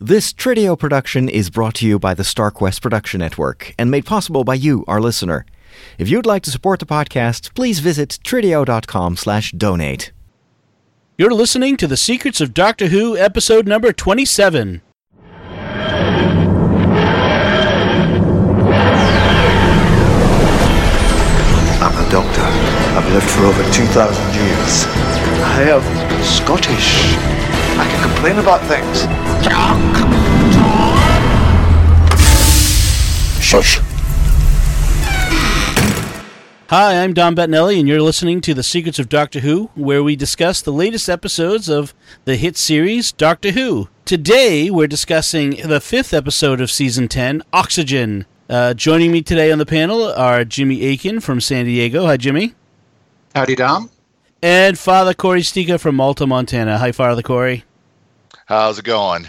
This Trideo production is brought to you by the StarQuest Production Network and made possible by you, our listener. If you'd like to support the podcast, please visit trideo.com slash donate. You're listening to The Secrets of Doctor Who, episode number 27. I'm a doctor. I've lived for over 2,000 years. I am Scottish. I can complain about things. Shush. Hi, I'm Dom Bettinelli, and you're listening to The Secrets of Doctor Who, where we discuss the latest episodes of the hit series Doctor Who. Today, we're discussing the fifth episode of season 10, Oxygen. Uh, joining me today on the panel are Jimmy Akin from San Diego. Hi, Jimmy. Howdy, Dom. And Father Corey Sticha from Malta, Montana. Hi, Father Corey. How's it going?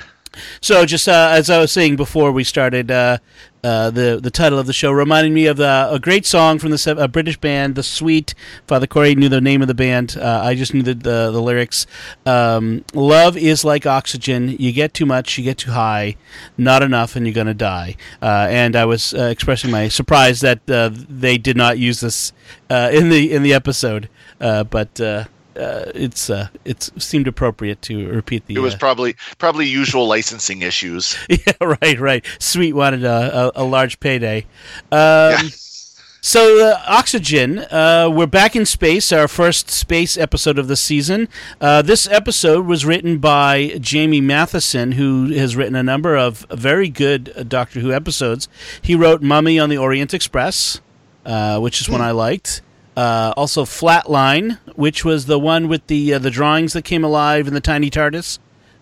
So, just uh, as I was saying before we started, uh, uh, the the title of the show reminded me of the, a great song from the a British band, The Sweet. Father Corey knew the name of the band. Uh, I just knew the the, the lyrics. Um, Love is like oxygen. You get too much, you get too high. Not enough, and you're gonna die. Uh, and I was uh, expressing my surprise that they did not use this in the in the episode, but. Uh, it's uh, it seemed appropriate to repeat the. It was uh, probably probably usual licensing issues. yeah, right, right. Sweet wanted a, a, a large payday. Um, Yeah. So, uh, Oxygen, uh, we're back in space, our first space episode of the season. Uh, this episode was written by Jamie Mathieson, who has written a number of very good Doctor Who episodes. He wrote Mummy on the Orient Express, uh, which is one I liked. Uh, also, Flatline, which was the one with the uh, the drawings that came alive in the tiny TARDIS.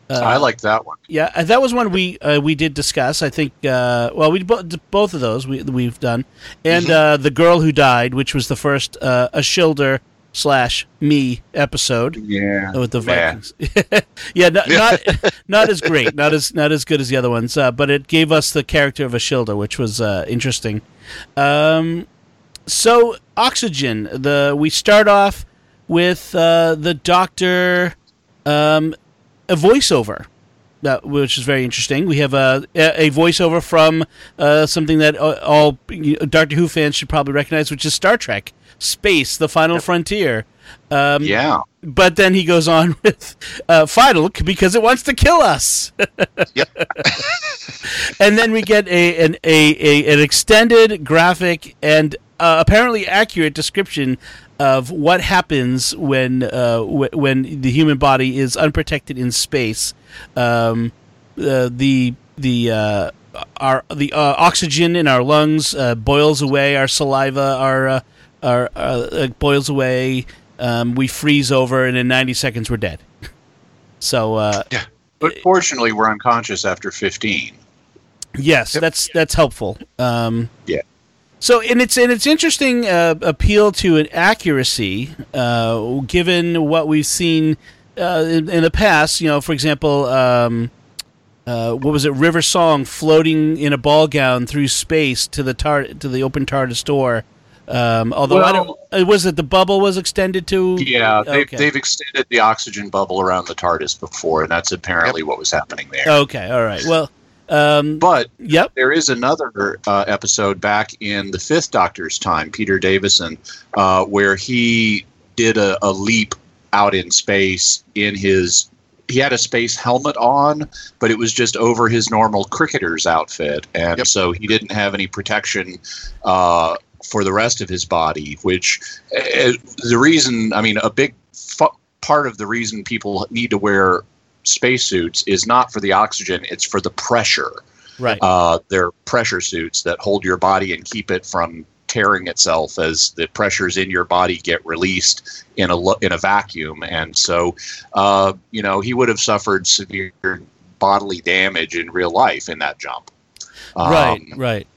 I like that one. Yeah, uh, that was one we uh, we did discuss. I think. Uh, well, we bo- both of those we we've done, and uh, the girl who died, which was the first uh, Ashildr slash me episode Yeah. with the Vikings. yeah, not, not not as great, not as not as good as the other ones, uh, but it gave us the character of Ashildr, which was uh, interesting. Um, so oxygen. The we start off with uh, the doctor, um, a voiceover. That, which is very interesting. We have a a voiceover from uh, something that uh, all Doctor Who fans should probably recognize, which is Star Trek: Space, the Final Frontier. Um, Yeah. but then he goes on with uh, final because it wants to kill us. Yep. and then we get a an a, a an extended graphic and uh, apparently accurate description of what happens when uh, w- when the human body is unprotected in space. Um, uh, the the uh, our the uh, oxygen in our lungs uh, boils away. Our saliva our uh, our uh, uh, boils away. Um, we freeze over, and in ninety seconds we're dead. So uh, But fortunately, we're unconscious after 15. Yes, that's that's helpful. Um, Yeah. So, and it's and it's interesting uh, appeal to an accuracy, uh, given what we've seen uh, in, in the past. You know, for example, um, uh, what was it? River Song floating in a ball gown through space to the tar- to the open TARDIS door. Um, although I don't, was it the bubble was extended to? Yeah, they've, Okay. they've extended the oxygen bubble around the TARDIS before, and that's apparently what was happening there. Okay, all right. Well, um, But yep. there is another uh, episode back in the fifth Doctor's time, Peter Davison, uh, where he did a, a leap out in space in his. He had a space helmet on, but it was just over his normal cricketer's outfit, and Yep. so he didn't have any protection uh, for the rest of his body. Which uh, the reason, I mean, a big fu- part of the reason people need to wear spacesuits is not for the oxygen; it's for the pressure Right. uh, they're pressure suits that hold your body and keep it from tearing itself as the pressures in your body get released in a in a vacuum. And so, uh, you know, he would have suffered severe bodily damage in real life in that jump. Um, right. Right.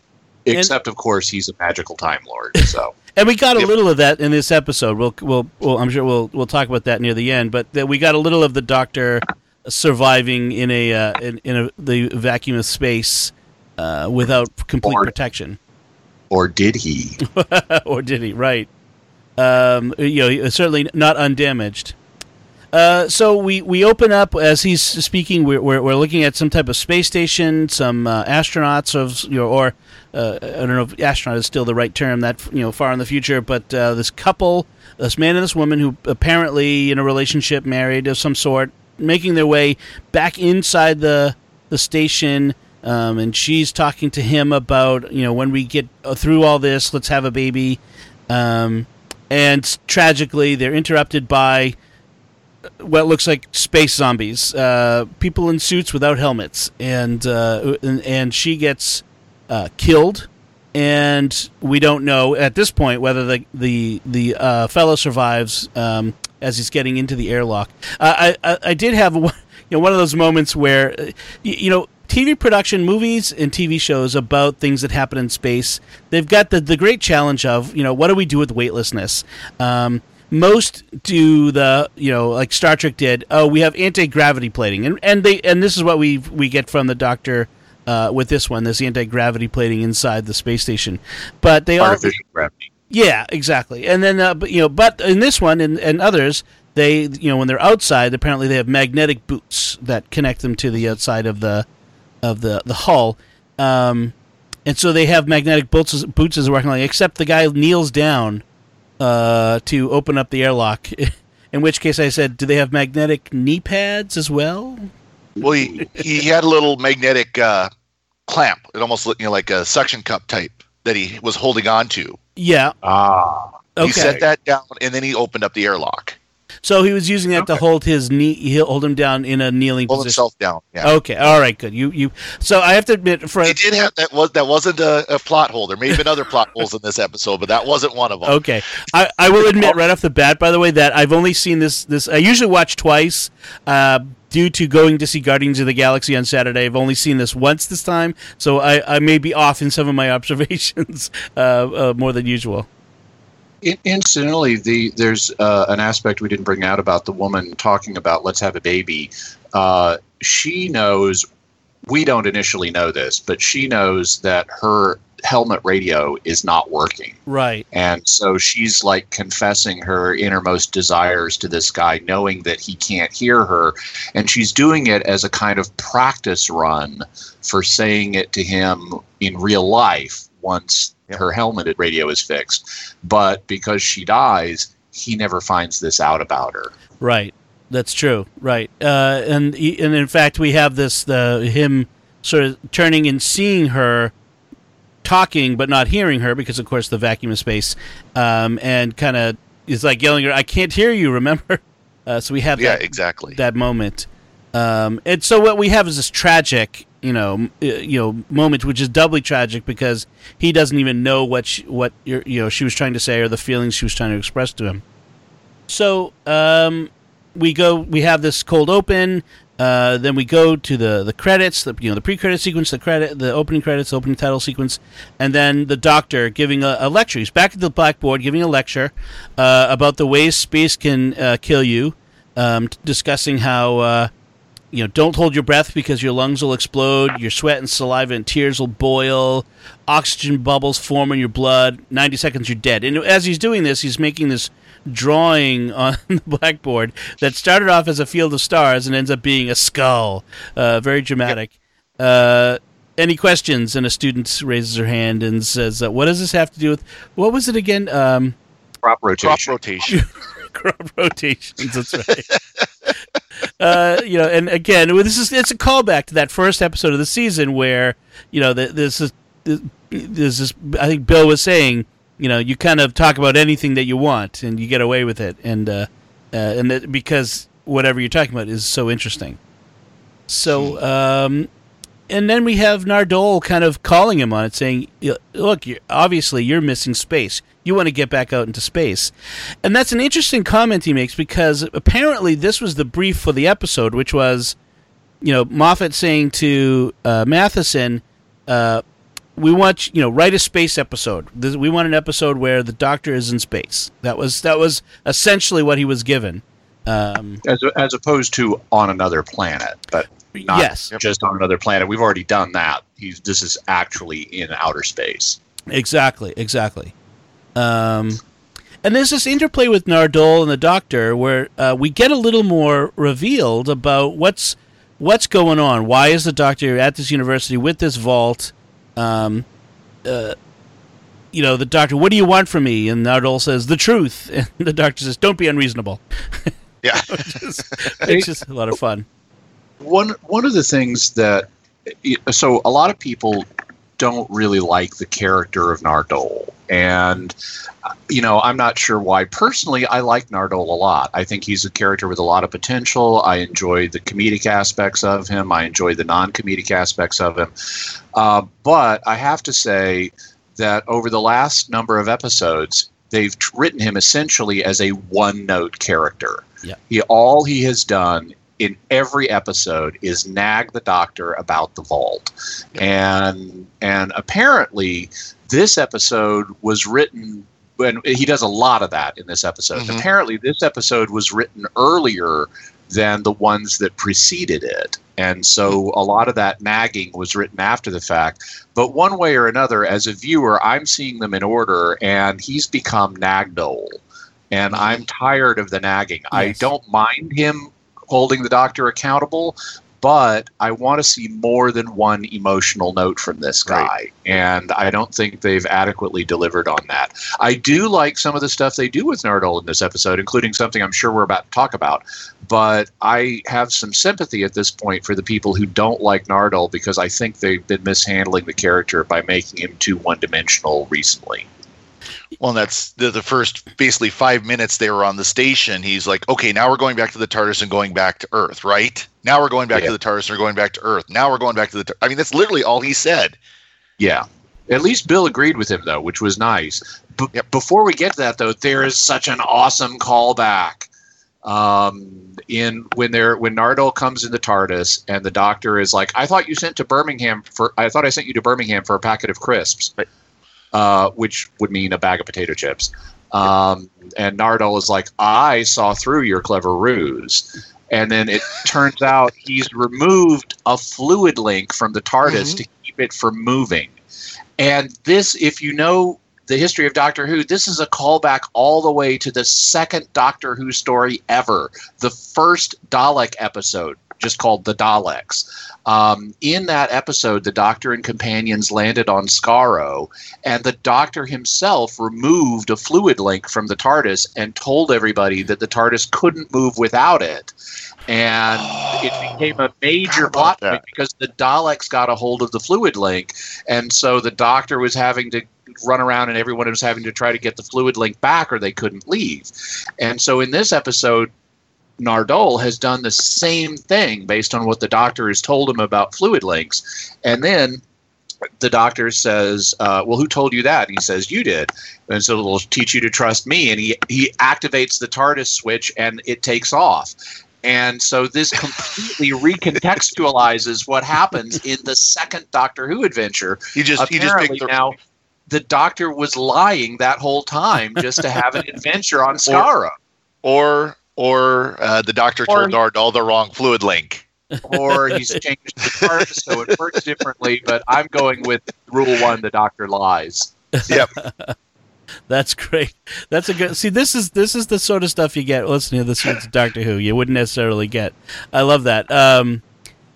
Except, of course, he's a magical time lord. So, And we got a Yep. little of that in this episode. We'll, we'll, well, I'm sure we'll, we'll talk about that near the end. But that we got a little of the Doctor surviving in a, uh, in, in a the vacuum of space uh, without complete Or- protection, or did he? or did he? Right. Um, you know, certainly not undamaged. Uh, so we, we open up as he's speaking. We're, we're, we're looking at some type of space station, some uh, astronauts of you know, or uh, I don't know if astronaut is still the right term that you know far in the future, but uh, this couple, this man and this woman who apparently in a relationship, married of some sort, making their way back inside the the station. Um, and she's talking to him about you know when we get through all this, let's have a baby. Um, and tragically, they're interrupted by what looks like space zombies, uh, people in suits without helmets, and uh, and, and, she gets uh, killed. And we don't know at this point whether the the the uh, fellow survives um, as he's getting into the airlock. Uh, I, I, I did have you know one of those moments where uh, you know TV production, movies and TV shows about things that happen in space, they've got the, the great challenge of, you know, what do we do with weightlessness? Um, most do the you know like Star Trek did. Oh, we have anti gravity plating, and and they and this is what we we get from the Doctor uh, with this one. This anti gravity plating inside the space station, but they artificial all, gravity. Yeah, exactly. And then uh, but, you know, but in this one and, and others, they you know when they're outside, apparently they have magnetic boots that connect them to the outside of the of the the hull. Um, and so they have magnetic boots, boots as working like, except the guy kneels down uh, to open up the airlock. In which case, I said, "Do they have magnetic knee pads as well?" Well, he, he had a little magnetic uh, clamp. It almost looked you know, like a suction cup type that he was holding on to. Yeah. Ah. Okay. He set that down, and then he opened up the airlock. So he was using that okay. to hold his knee, he'll hold him down in a kneeling hold position. himself down. Yeah. Okay. All right. Good. You you. So I have to admit, for he did have that was that wasn't a, a plot hole. There may have been other plot holes in this episode, but that wasn't one of them. Okay. I, I will admit right off the bat, by the way, that I've only seen this this. I usually watch twice. Uh, due to going to see Guardians of the Galaxy on Saturday, I've only seen this once this time, so I, I may be off in some of my observations uh, uh, more than usual incidentally, the there's uh, an aspect we didn't bring out about the woman talking about let's have a baby. Uh, she knows we don't initially know this, but she knows that her helmet radio is not working. Right. And so she's like confessing her innermost desires to this guy, knowing that he can't hear her. And she's doing it as a kind of practice run for saying it to him in real life once her helmeted radio is fixed. But because she dies, he never finds this out about her. Right. That's true. Right. Uh, and and in fact, we have this the him sort of turning and seeing her talking but not hearing her because of course the vacuum of space um, and kind of is like yelling her i can't hear you remember uh, so we have yeah that, exactly that moment um, and so what we have is this tragic you know, uh, you know, moment, which is doubly tragic because he doesn't even know what she, what you know she was trying to say or the feelings she was trying to express to him. So um, we go, we have this cold open. Uh, then we go to the the credits, the you know the pre credit sequence, the credit, the opening credits, opening title sequence, and then the doctor giving a, a lecture. He's back at the blackboard giving a lecture uh, about the ways space can uh, kill you, um, discussing how uh, you know, don't hold your breath because your lungs will explode, your sweat and saliva and tears will boil, oxygen bubbles form in your blood. 90 seconds, you're dead. And as he's doing this, he's making this drawing on the blackboard that started off as a field of stars and ends up being a skull. Uh, very dramatic. Uh, any questions? And a student raises her hand and says, uh, What does this have to do with. What was it again? Um, crop rotation. Crop rotation. crop rotations, that's right. uh, you know, and again, this is it's a callback to that first episode of the season where you know this is this is I think Bill was saying you know you kind of talk about anything that you want and you get away with it and uh, uh, and that because whatever you're talking about is so interesting. So um, and then we have Nardole kind of calling him on it, saying, "Look, you're, obviously you're missing space. You want to get back out into space," and that's an interesting comment he makes because apparently this was the brief for the episode, which was, you know, Moffat saying to uh, Mathieson, uh, "We want you know write a space episode. We want an episode where the Doctor is in space." That was that was essentially what he was given. Um, as, as opposed to on another planet, but not yes. just on another planet. We've already done that. He's this is actually in outer space. Exactly, exactly. Um, and there's this interplay with Nardole and the Doctor where uh, we get a little more revealed about what's what's going on. Why is the Doctor at this university with this vault? Um, uh, you know, the Doctor, what do you want from me? And Nardole says the truth, and the Doctor says, "Don't be unreasonable." Yeah. it's just a lot of fun. one one of the things that so a lot of people don't really like the character of Nardole. And you know I'm not sure why. Personally I like Nardole a lot. I think he's a character with a lot of potential. I enjoy the comedic aspects of him. I enjoy the non-comedic aspects of him. Uh, but I have to say that over the last number of episodes they've written him essentially as a one-note character. Yeah. he all he has done in every episode is nag the doctor about the vault. And and apparently this episode was written and he does a lot of that in this episode. Mhm. apparently this episode was written earlier than the ones that preceded it. And so a lot of that nagging was written after the fact. But one way or another as a viewer i'm seeing them in order and he's become nagdole and i'm tired of the nagging. I don't mind him holding the doctor accountable but I want to see more than one emotional note from this guy. Right. And I don't think they've adequately delivered on that. I do like some of the stuff they do with Nardole in this episode, including something I'm sure we're about to talk about. But I have some sympathy at this point for the people who don't like Nardole because I think they've been mishandling the character by making him too one dimensional recently. Well, that's the, the first basically five minutes they were on the station. He's like, okay, now we're going back to the TARDIS and going back to Earth, right? Now we're going back Yeah. to the TARDIS and we're going back to Earth. Now we're going back to the. Tar- I mean, that's literally all he said. Yeah. At least Bill agreed with him, though, which was nice. B- Yep. Before we get to that, though, there is such an awesome callback. Um, in when they're when Nardole comes in the TARDIS and the Doctor is like, "I thought you sent to Birmingham for I thought I sent you to Birmingham for a packet of crisps," Right. Uh, which would mean a bag of potato chips. Um, and Nardole is like, "I saw through your clever ruse." And then it turns out he's removed a fluid link from the TARDIS Mhm. to keep it from moving. And this, if you know the history of Doctor Who, this is a callback all the way to the second Doctor Who story ever, the first Dalek episode, just called The Daleks. Um, in that episode, the Doctor and companions landed on Skaro, and the Doctor himself removed a fluid link from the TARDIS and told everybody that the TARDIS couldn't move without it. And it became a major plot point because the Daleks got a hold of the fluid link, and so the Doctor was having to run around, and everyone was having to try to get the fluid link back, or they couldn't leave. And so in this episode, Nardole has done the same thing based on what the doctor has told him about fluid links. And then the doctor says, uh, Well, who told you that? And he says, You did. And so it'll teach you to trust me. And he, he activates the TARDIS switch and it takes off. And so this completely recontextualizes what happens in the second Doctor Who adventure. He just he just Apparently picked the, now the doctor was lying that whole time just to have an adventure on Skaro. or or uh, the doctor Or told he- Nardole the wrong fluid link. or he's changed the part so it works differently. But I'm going with rule one: the doctor lies. Yep. That's great. That's a good. See, this is this is the sort of stuff you get listening to this week's Doctor Who. You wouldn't necessarily get. I love that. Um,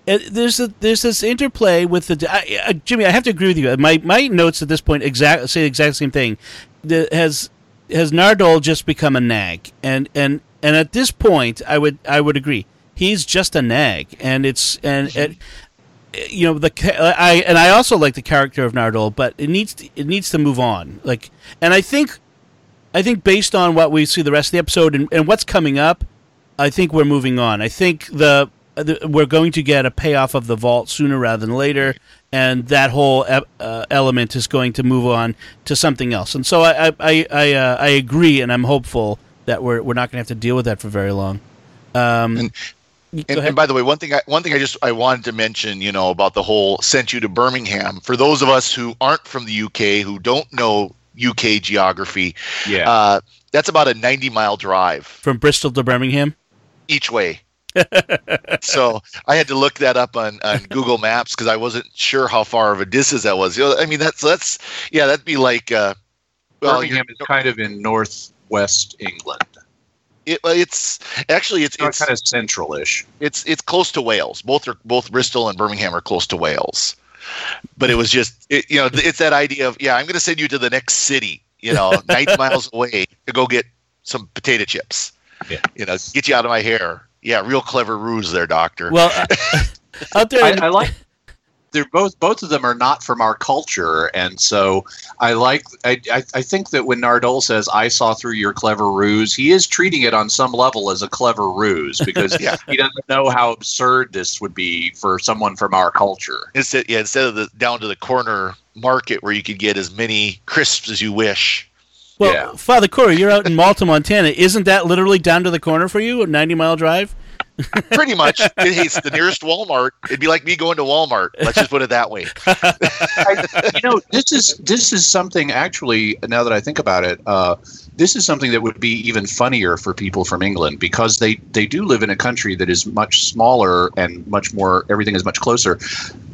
it, there's a, there's this interplay with the I, I, Jimmy. I have to agree with you. My my notes at this point exact say the exact same thing. The, has has Nardole just become a nag? And and and at this point, I would I would agree. He's just a nag, and it's and it, you know the I and I also like the character of Nardole, but it needs to, it needs to move on. Like, and I think I think based on what we see the rest of the episode and, and what's coming up, I think we're moving on. I think the, the we're going to get a payoff of the vault sooner rather than later, and that whole e- uh, element is going to move on to something else. And so I I I I, uh, I agree, and I'm hopeful that we're we're not going to have to deal with that for very long. Um, And- And, and by the way, one thing I, one thing I just I wanted to mention, you know, about the whole sent you to Birmingham. For those of us who aren't from the UK, who don't know UK geography, Yeah. uh, that's about a 90 mile drive from Bristol to Birmingham. each way. so I had to look that up on, on Google Maps because I wasn't sure how far of a distance that was. You know, I mean, that's that's yeah, that'd be like uh, well, Birmingham is kind of in northwest southwest England. It, it's actually it's it's kind of central-ish. it's it's close to Wales. Both are both Bristol and Birmingham are close to Wales. But it was just it, you know it's that idea of yeah I'm going to send you to the next city you know 90 miles away to go get some potato chips. Yeah. You know get you out of my hair. Yeah, real clever ruse there, doctor. Well, uh, out there, in- I, I like. They're both. Both of them are not from our culture, and so I like. I, I, I think that when Nardole says, "I saw through your clever ruse," he is treating it on some level as a clever ruse because Yeah. he doesn't know how absurd this would be for someone from our culture. instead yeah instead of the down to the corner market where you could get as many crisps as you wish. well, yeah. Father Corey, you're out in Malta, Montana. Isn't that literally down to the corner for you? A 90 mile drive? Pretty much, it- it's the nearest Walmart. It'd be like me going to Walmart. Let's just put it that way. you know, this is this is something actually. Now that I think about it, uh, this is something that would be even funnier for people from England because they they do live in a country that is much smaller and much more. Everything is much closer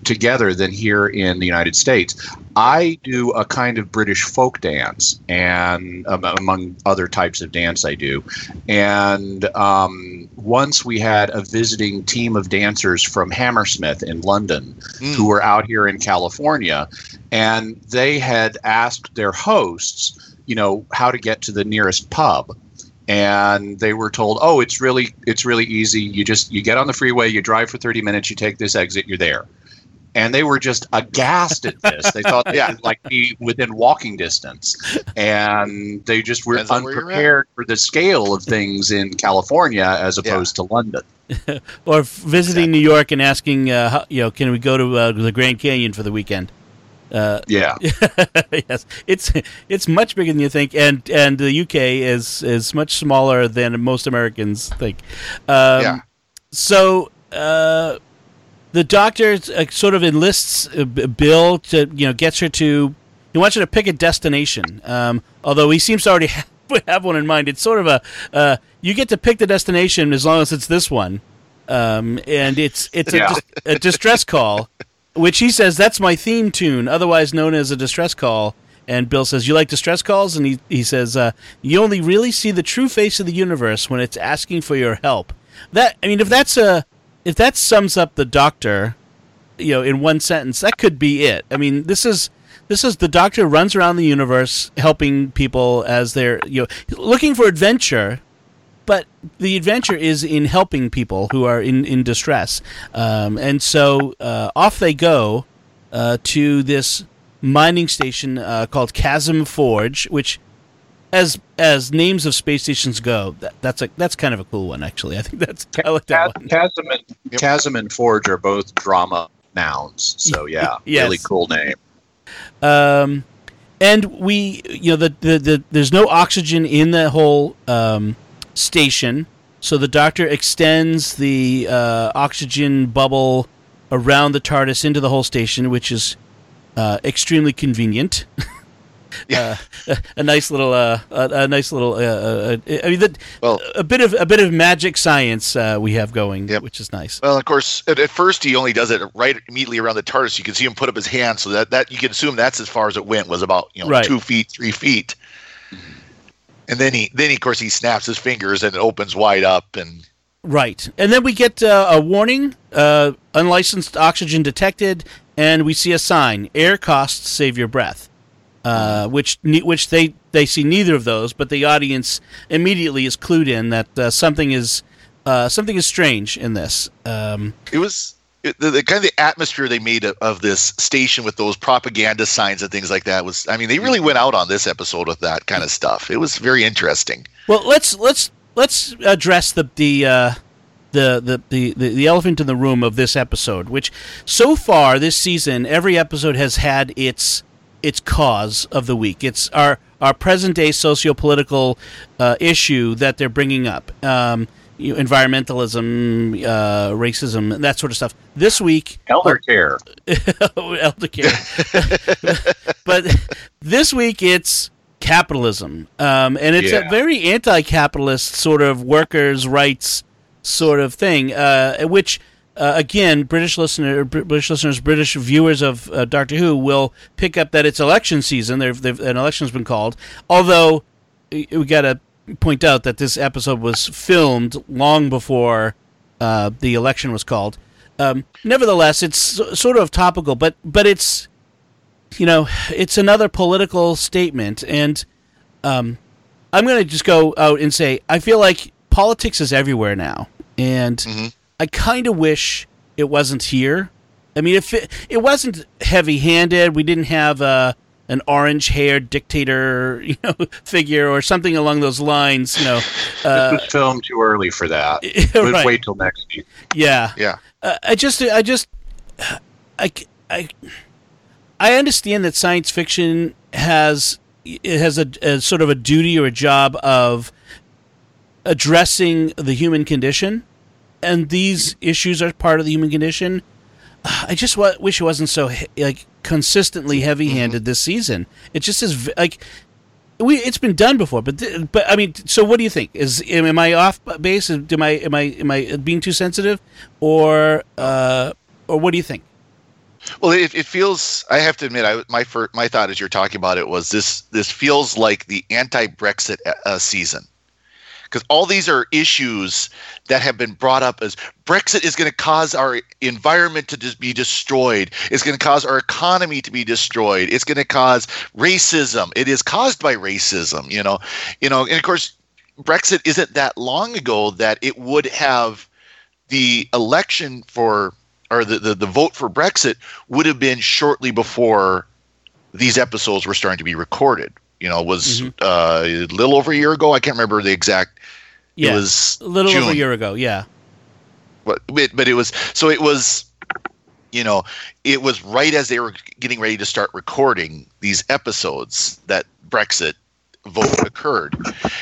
together than here in the United States. I do a kind of British folk dance, and um, among other types of dance, I do. And um, once we had a visiting team of dancers from Hammersmith in London Mm. who were out here in California, and they had asked their hosts, you know, how to get to the nearest pub. And they were told, "Oh, it's really, it's really easy. You just you get on the freeway, you drive for thirty minutes, you take this exit, you're there." And they were just aghast at this. They thought they Yeah. could like be within walking distance, and they just were Depends on where you're at. unprepared for the scale of things in California as opposed to London. Or f- visiting New York and asking, uh, how, you know, can we go to uh, the Grand Canyon for the weekend? Uh, Yeah. yes, it's it's much bigger than you think, and and the UK is is much smaller than most Americans think. Um, Yeah. So uh, the doctor uh, sort of enlists uh, Bill to you know gets her to he wants her to pick a destination. Um, although he seems to already have, have one in mind. It's sort of a uh, you get to pick the destination as long as it's this one, um, and it's it's Yeah. a, a distress call, which he says that's my theme tune, otherwise known as a distress call. And Bill says, "You like distress calls?" And he he says, uh, "You only really see the true face of the universe when it's asking for your help." That I mean, if that's a if that sums up the Doctor, you know, in one sentence, that could be it. I mean, this is this is the Doctor runs around the universe helping people as they're you know looking for adventure, but the adventure is in helping people who are in in distress, um, and so uh, off they go uh, to this mining station uh, called Chasm Forge, which as as names of space stations go, that, that's a that's kind of a cool one actually. I think that's I like that one. Chasm and, Chasm and Forge are both drama nouns. So yeah, Yes. really cool name. Um, and we, you know, the, the, the there's no oxygen in the whole um, station, so the doctor extends the uh, oxygen bubble around the TARDIS into the whole station, which is uh, extremely convenient. Yeah. Uh, a, a nice little, uh, a, a nice little. Uh, uh, I mean, the, Well- a bit of a bit of magic science uh, we have going, Yep. which is nice. Well, of course, at, at first he only does it right immediately around the TARDIS. You can see him put up his hand, so that, that you can assume that's as far as it went was about you know Right. two feet, three feet. And then he then he, of course he snaps his fingers and it opens wide up and Right. And then we get uh, a warning uh, unlicensed oxygen detected, and we see a sign air costs, save your breath. Uh, which ne- which they, they see neither of those, but the audience immediately is clued in that uh, something is uh, something is strange in this. Um, it was it, the, the kind of the atmosphere they made of, of this station with those propaganda signs and things like that was I mean they really went out on this episode with that kind of stuff. It was very interesting. well, let's let's let's address the the, uh, the the the the the elephant in the room of this episode, which so far this season every episode has had its its cause of the week. It's our our present day socio-political uh, issue that they're bringing up. Um, you know, environmentalism, uh, racism, that sort of stuff. This week, Elder care. elder care. but this week it's capitalism, um, and it's a very anti-capitalist sort of workers' rights sort of thing, uh, which. Uh, again, British listener, British listeners, British viewers of uh, Doctor Who will pick up that it's election season. There, an election's been called. Although we got to point out that this episode was filmed long before uh, the election was called. Um, nevertheless, it's sort of topical, but but it's you know it's another political statement, and um, I'm going to just go out and say I feel like politics is everywhere now, and Mhm. I kind of wish it wasn't here. I mean, if it, it wasn't heavy-handed, we didn't have a an orange-haired dictator, you know, figure or something along those lines. You know, uh, it was filmed too early for that. But right. Wait till next week. yeah, Yeah. uh, I just, I just, I, I, I understand that science fiction has it has a, a sort of a duty or a job of addressing the human condition, and these issues are part of the human condition. I just wish it wasn't so like consistently heavy-handed this season. It just is like we it's been done before, but th- but I mean, so what do you think? Is am, am I off base? Am I am I am I being too sensitive, or uh, or what do you think? Well, it, it feels. I have to admit, I my first, my thought as you're talking about it was this. This feels like the anti-Brexit uh, season, because all these are issues that have been brought up as Brexit is going to cause our environment to just be destroyed. It's going to cause our economy to be destroyed. It's going to cause racism. It is caused by racism. You know, you know, and of course, Brexit isn't that long ago that it would have the election for or the, the, the vote for Brexit would have been shortly before these episodes were starting to be recorded. You know, it was Mhm. uh, a little over a year ago. I can't remember the exact. Yeah, It was a little over a year ago. Yeah, but but but it was so it was you know it was right as they were getting ready to start recording these episodes that brexit vote occurred.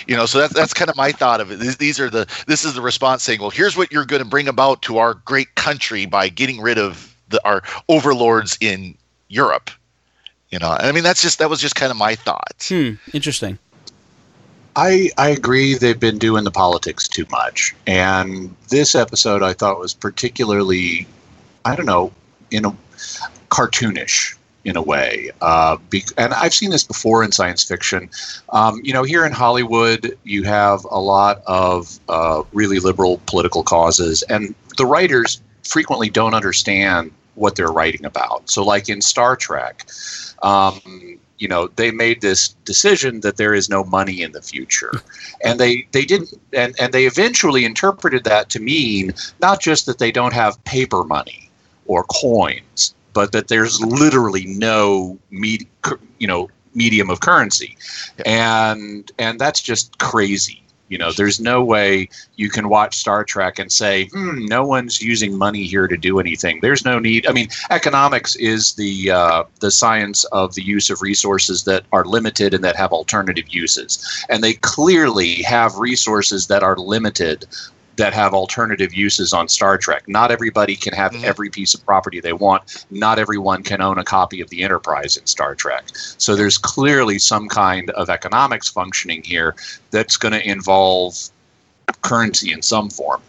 You know so that's that's kind of my thought of it. These, these are the this is the response saying well here's what you're going to bring about to our great country by getting rid of the our overlords in europe. You know i mean that's just that was just kind of my thought hmm, interesting. I I agree they've been doing the politics too much. And this episode I thought was particularly I don't know, in a cartoonish in a way. Uh, be, and I've seen this before in science fiction. Um, you know, here in Hollywood, you have a lot of uh, really liberal political causes, and the writers frequently don't understand what they're writing about. So, like in Star Trek, um, you know, they made this decision that there is no money in the future, and they they didn't, and and they eventually interpreted that to mean not just that they don't have paper money or coins, but that there's literally no med- you know medium of currency, and and that's just crazy. You know, there's no way you can watch Star Trek and say, hmm, no one's using money here to do anything. There's no need. I mean, economics is the uh, the science of the use of resources that are limited and that have alternative uses, and they clearly have resources that are limited that have alternative uses on Star Trek. Not everybody can have Mhm. every piece of property they want. Not everyone can own a copy of the Enterprise in Star Trek. So there's clearly some kind of economics functioning here that's going to involve currency in some form.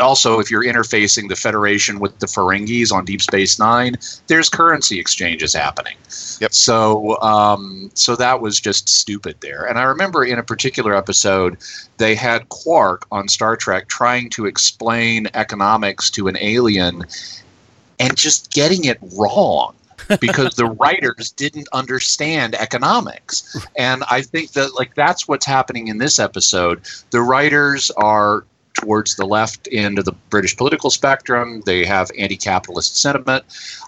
Also, if you're interfacing the Federation with the Ferengis on Deep Space Nine, there's currency exchanges happening. Yep. So, um, so that was just stupid there. And I remember in a particular episode, they had Quark on Star Trek trying to explain economics to an alien, and just getting it wrong because the writers didn't understand economics. And I think that like that's what's happening in this episode. The writers are towards the left end of the British political spectrum. They have anti-capitalist sentiment.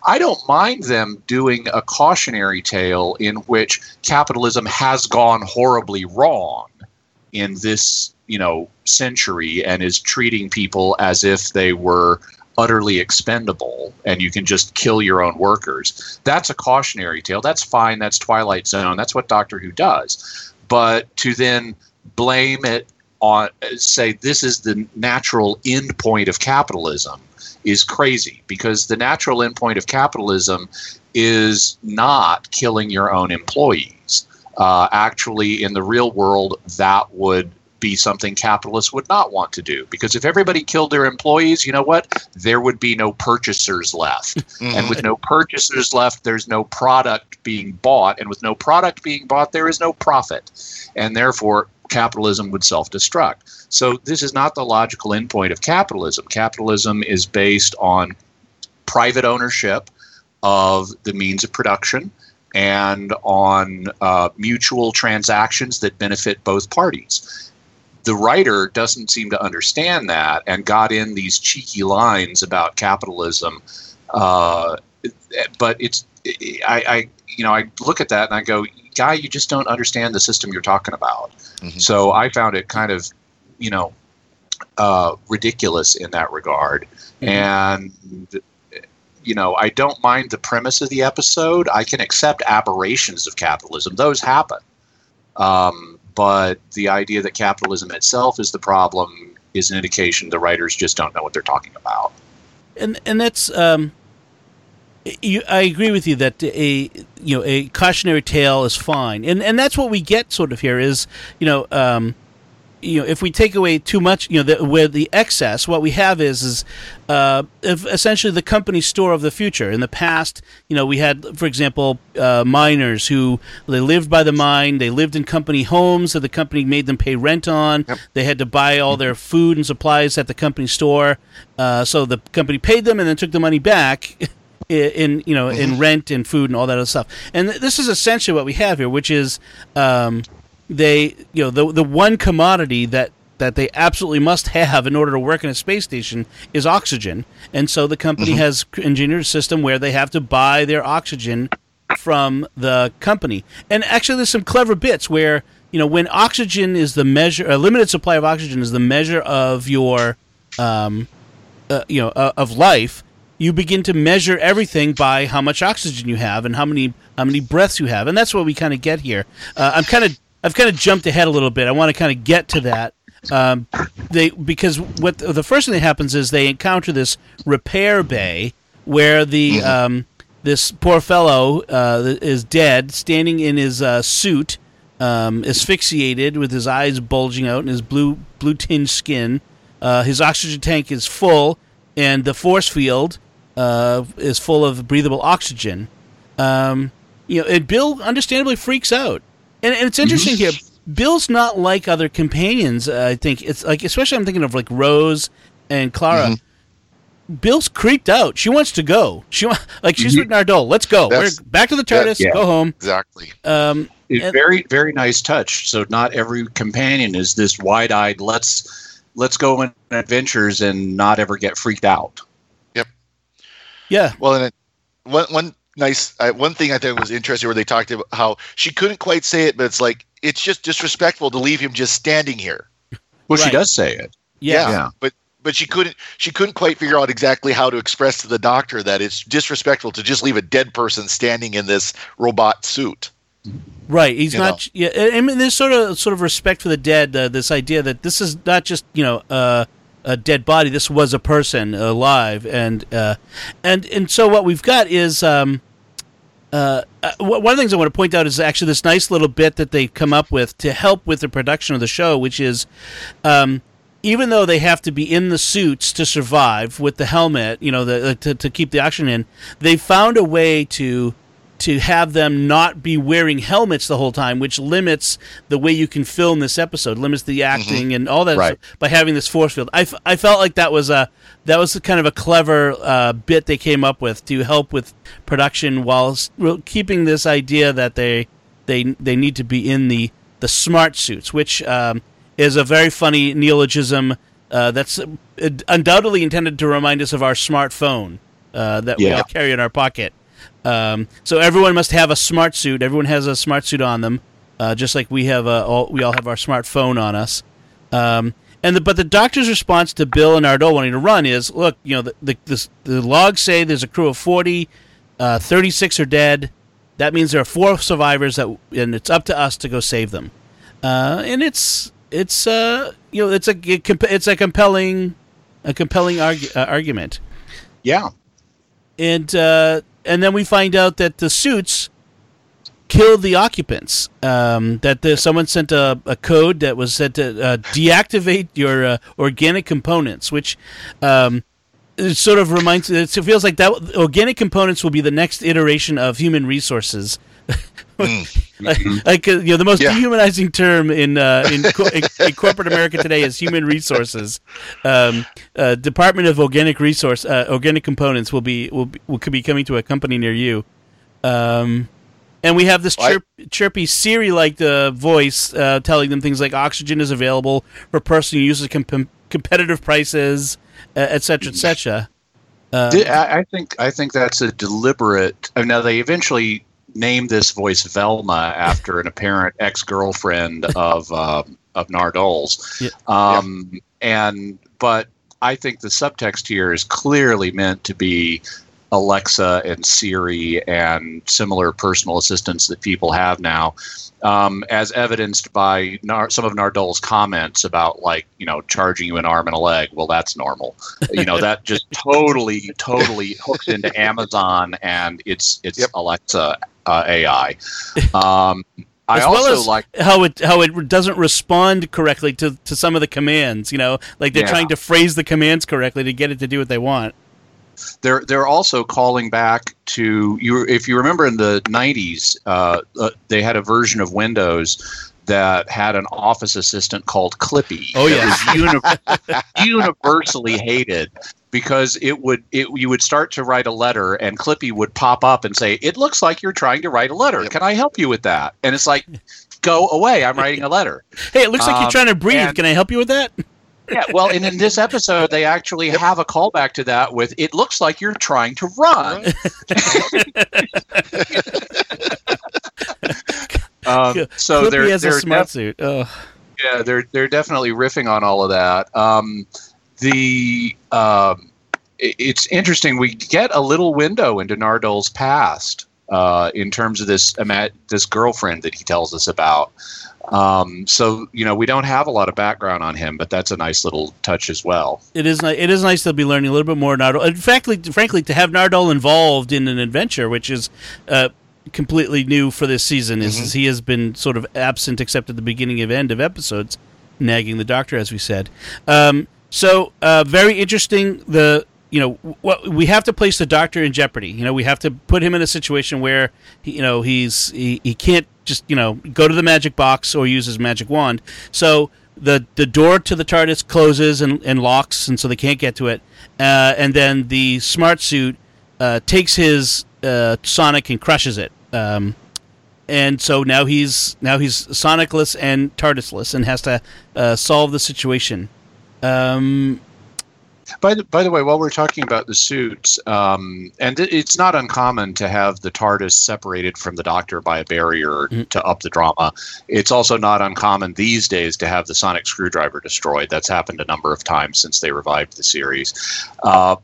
I don't mind them doing a cautionary tale in which capitalism has gone horribly wrong in this, you know, century and is treating people as if they were utterly expendable and you can just kill your own workers. That's a cautionary tale. That's fine. That's Twilight Zone. That's what Doctor Who does. But to then blame it on, say, this is the natural end point of capitalism is crazy because the natural end point of capitalism is not killing your own employees. Uh, actually, in the real world, that would be something capitalists would not want to do because if everybody killed their employees, you know what? There would be no purchasers left. And with no purchasers left, there's no product being bought. And with no product being bought, there is no profit. And therefore, capitalism would self-destruct. So this is not the logical endpoint of capitalism. Capitalism is based on private ownership of the means of production and on uh, mutual transactions that benefit both parties. The writer doesn't seem to understand that and got in these cheeky lines about capitalism. Uh, but it's I, I, you know I look at that and I go, guy, you just don't understand the system you're talking about. Mm-hmm. So I found it kind of, you know, uh, ridiculous in that regard. Mm-hmm. And you know, I don't mind the premise of the episode. I can accept aberrations of capitalism; those happen. Um, but the idea that capitalism itself is the problem is an indication the writers just don't know what they're talking about. And and that's um, you, I agree with you that a you know a cautionary tale is fine, and and that's what we get sort of here is you know um, you know, if we take away too much, you know, the, where the excess, what we have is is uh, essentially the company store of the future. In the past, you know, we had, for example, uh, miners who they lived by the mine, they lived in company homes that the company made them pay rent on. Yep. They had to buy all their food and supplies at the company store, uh, so the company paid them and then took the money back. In, you know in mm-hmm. rent and food and all that other stuff, and this is essentially what we have here, which is um, they you know the the one commodity that that they absolutely must have in order to work in a space station is oxygen. And so the company mm-hmm. has engineered a system where they have to buy their oxygen from the company. And actually, there's some clever bits where you know when oxygen is the measure, a limited supply of oxygen is the measure of your, um, uh, you know, uh, of life. You begin to measure everything by how much oxygen you have and how many how many breaths you have, and that's what we kind of get here. Uh, I'm kind of I've kind of jumped ahead a little bit. I want to kind of get to that. Um, they because what the first thing that happens is they encounter this repair bay where the um, this poor fellow uh, is dead, standing in his uh, suit, um, asphyxiated with his eyes bulging out and his blue blue tinged skin. Uh, his oxygen tank is full, and the force field uh, is full of breathable oxygen. Um, you know, and Bill understandably freaks out and, and it's interesting here. Bill's not like other companions. Uh, I think it's like, especially I'm thinking of like Rose and Clara. Mm-hmm. Bill's creeped out. She wants to go. She like she's mm-hmm. with Nardole. Let's go. That's, We're back to the TARDIS. Yeah. Go home. Exactly. Um, and, very very nice touch. So not every companion is this wide eyed. Let's let's go on adventures and not ever get freaked out. Yep. Yeah. Well, and it, one one nice. Uh, one thing I thought was interesting where they talked about how she couldn't quite say it, but it's like it's just disrespectful to leave him just standing here. Well, right. she does say it. Yeah. yeah, but but she couldn't she couldn't quite figure out exactly how to express to the doctor that it's disrespectful to just leave a dead person standing in this robot suit. Right, he's you not. Know? Yeah, I mean, there's sort of sort of respect for the dead. Uh, this idea that this is not just you know uh, a dead body. This was a person alive, and uh, and and so what we've got is um, uh, uh one of the things I want to point out is actually this nice little bit that they've come up with to help with the production of the show, which is. Um, even though they have to be in the suits to survive with the helmet, you know, the, to, to keep the oxygen in, they found a way to to have them not be wearing helmets the whole time, which limits the way you can film this episode, limits the mm-hmm. acting mm-hmm. and all that right. by having this force field. I, f- I felt like that was a that was kind of a clever uh, bit they came up with to help with production while keeping this idea that they they they need to be in the the smart suits, which um, is a very funny neologism uh, that's uh, undoubtedly intended to remind us of our smartphone uh, that yeah. we all carry in our pocket. Um, so everyone must have a smart suit. Everyone has a smart suit on them, uh, just like we have. A, all, we all have our smartphone on us. Um, and the, but the doctor's response to Bill and Nardole wanting to run is, look, you know, the the, the, the logs say there's a crew of 40, uh, 36 are dead. That means there are four survivors that, and it's up to us to go save them. Uh, and it's it's uh, you know it's a it's a compelling a compelling argu- uh, argument. Yeah. And uh, and then we find out that the suits killed the occupants. Um, that the, someone sent a, a, code that was said to uh, deactivate your uh, organic components, which um, it sort of reminds it feels like that organic components will be the next iteration of human resources like, like, uh, you know the most Yeah. dehumanizing term in uh, in, co- in, in corporate America today is human resources. Um, uh, Department of Organic Resource uh, Organic Components will be will, be, will could be coming to a company near you. Um, and we have this chirp, chirpy Siri like the voice uh, telling them things like oxygen is available for person who uses com- competitive prices, uh, et cetera, et cetera. Uh, I I think I think that's a deliberate. Now they eventually named this voice Velma after an apparent ex-girlfriend of um, of Nardole's, Yeah. um, and but I think the subtext here is clearly meant to be Alexa and Siri and similar personal assistants that people have now, um, as evidenced by Nar- some of Nardole's comments about like you know charging you an arm and a leg. Well, that's normal. You know that just totally, totally hooks into Amazon and it's it's Yep. Alexa uh, AI. Um, I as also well like how it how it doesn't respond correctly to, to some of the commands. You know, like they're Yeah. trying to phrase the commands correctly to get it to do what they want. they're they're also calling back to you. If you remember in the '90s, uh, uh, they had a version of Windows that had an office assistant called Clippy. Oh, yeah. was uni- universally hated because it would it you would start to write a letter and Clippy would pop up and say, "It looks like you're trying to write a letter. Can I help you with that?" And it's like, "Go away! I'm writing a letter." Hey, it looks like you're Um, trying to breathe. and- Can I help you with that? Yeah, well, and in this episode, they actually have a callback to that with "It looks like you're trying to run." um, so Clippy they're has a they're smart def- suit. Oh. yeah they're they're definitely riffing on all of that. Um, the um, it's interesting. We get a little window into Nardole's past uh, in terms of this this girlfriend that he tells us about. Um, so you know we don't have a lot of background on him, but that's a nice little touch as well. It is ni- it is nice to be learning a little bit more Nardole. In fact, frankly, to have Nardole involved in an adventure, which is uh, completely new for this season, is, is he has been sort of absent except at the beginning and end of episodes, nagging the Doctor, as we said. Um, so uh, very interesting. The you know what we have to place the Doctor in jeopardy. You know we have to put him in a situation where he, you know he's he, he can't just you know go to the magic box or use his magic wand. So the the door to the TARDIS closes and, and locks, and so they can't get to it. Uh, and then the smart suit uh, takes his uh, Sonic and crushes it. Um, and so now he's now he's Sonicless and TARDISless, and has to uh, solve the situation. Um, By the, by the way, while we're talking about the suits, um, and it, it's not uncommon to have the TARDIS separated from the Doctor by a barrier Mhm. to up the drama. It's also not uncommon these days to have the sonic screwdriver destroyed. That's happened a number of times since they revived the series. Uh,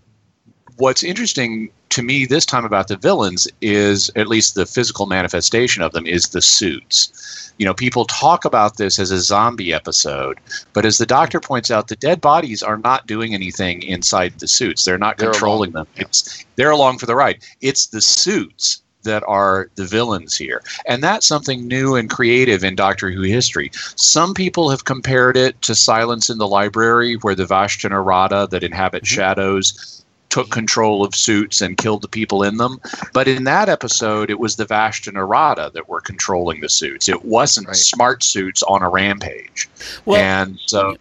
what's interesting to me this time about the villains is, at least the physical manifestation of them, is the suits. You know, people talk about this as a zombie episode, but as the doctor points out, the dead bodies are not doing anything inside the suits. They're not They're controlling along. them. It's they're along for the ride. It's the suits that are the villains here. And that's something new and creative in Doctor Who history. Some people have compared it to Silence in the Library, where the Vashta Nerada that inhabit mm-hmm. shadows took control of suits and killed the people in them. But in that episode, it was the Vashta Nerada that were controlling the suits. It wasn't Right. smart suits on a rampage. well, and so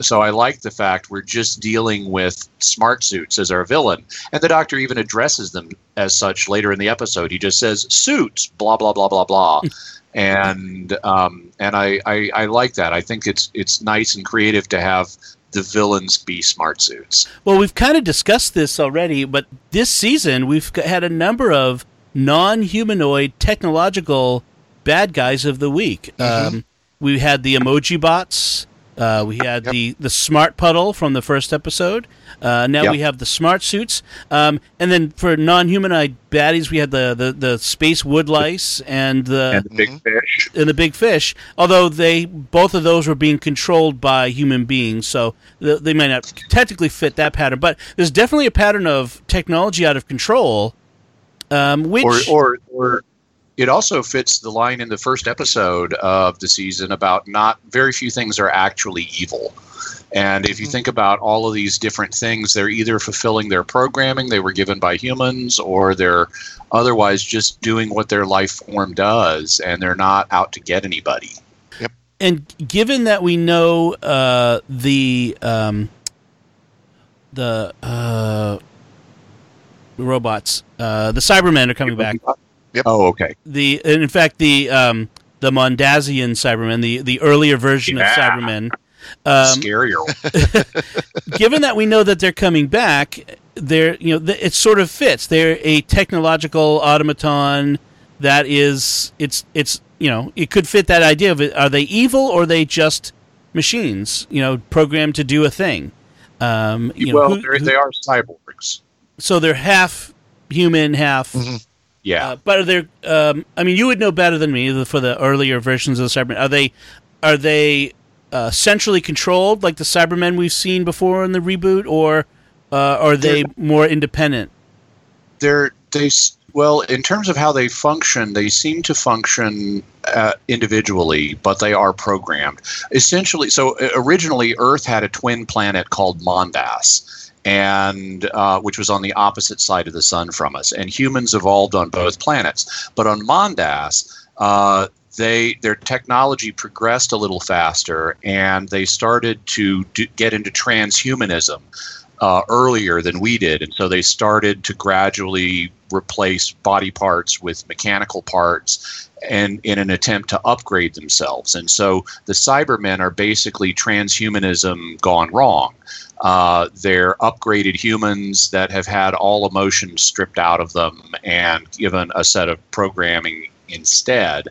so I like the fact we're just dealing with smart suits as our villain. And the doctor even addresses them as such later in the episode. He just says suits, blah blah blah blah blah. and um, and I, I, I like that. I think it's it's nice and creative to have the villains be smart suits. Well, we've kind of discussed this already, but this season we've had a number of non-humanoid technological bad guys of the week. Um, we had the emoji bots. Uh, we had Yep. the the smart puddle from the first episode. Uh, now Yep. we have the smart suits, um, and then for non-humanoid baddies, we had the, the, the space wood lice and the and the big fish. and the big fish. Although they both of those were being controlled by human beings, so th- they might not technically fit that pattern. But there's definitely a pattern of technology out of control, um, which Or or or it also fits the line in the first episode of the season about not very few things are actually evil. And if you think about all of these different things, they're either fulfilling their programming they were given by humans or they're otherwise just doing what their life form does and they're not out to get anybody. Yep. And given that we know uh, the um, the uh, robots, uh, the Cybermen are coming back. Yep. Oh, okay. The and in fact the um, the Mondasian Cybermen, the the earlier version Yeah. of Cybermen. Um, Scarier. given that we know that they're coming back, they're you know th- it sort of fits. They're a technological automaton that is it's it's you know it could fit that idea of it. Are they evil or are they just machines? You know, programmed to do a thing. Um, you know, well, who- who- they are cyborgs. so they're half human, half. Yeah. Uh, but are they? Um, I mean, you would know better than me for the earlier versions of the Cybermen. Are they? Are they uh, centrally controlled like the Cybermen we've seen before in the reboot, or uh, are they more independent? they're they s- well in terms of how they function they seem to function uh, individually but they are programmed essentially so uh, originally earth had a twin planet called mondas and uh, which was on the opposite side of the sun from us. And humans evolved on both planets. But on mondas uh, they their technology progressed a little faster and they started to do, get into transhumanism uh, earlier than we did, and so they started to gradually replace body parts with mechanical parts, and in an attempt to upgrade themselves. And so the Cybermen are basically transhumanism gone wrong. Uh, they're upgraded humans that have had all emotion stripped out of them and given a set of programming instead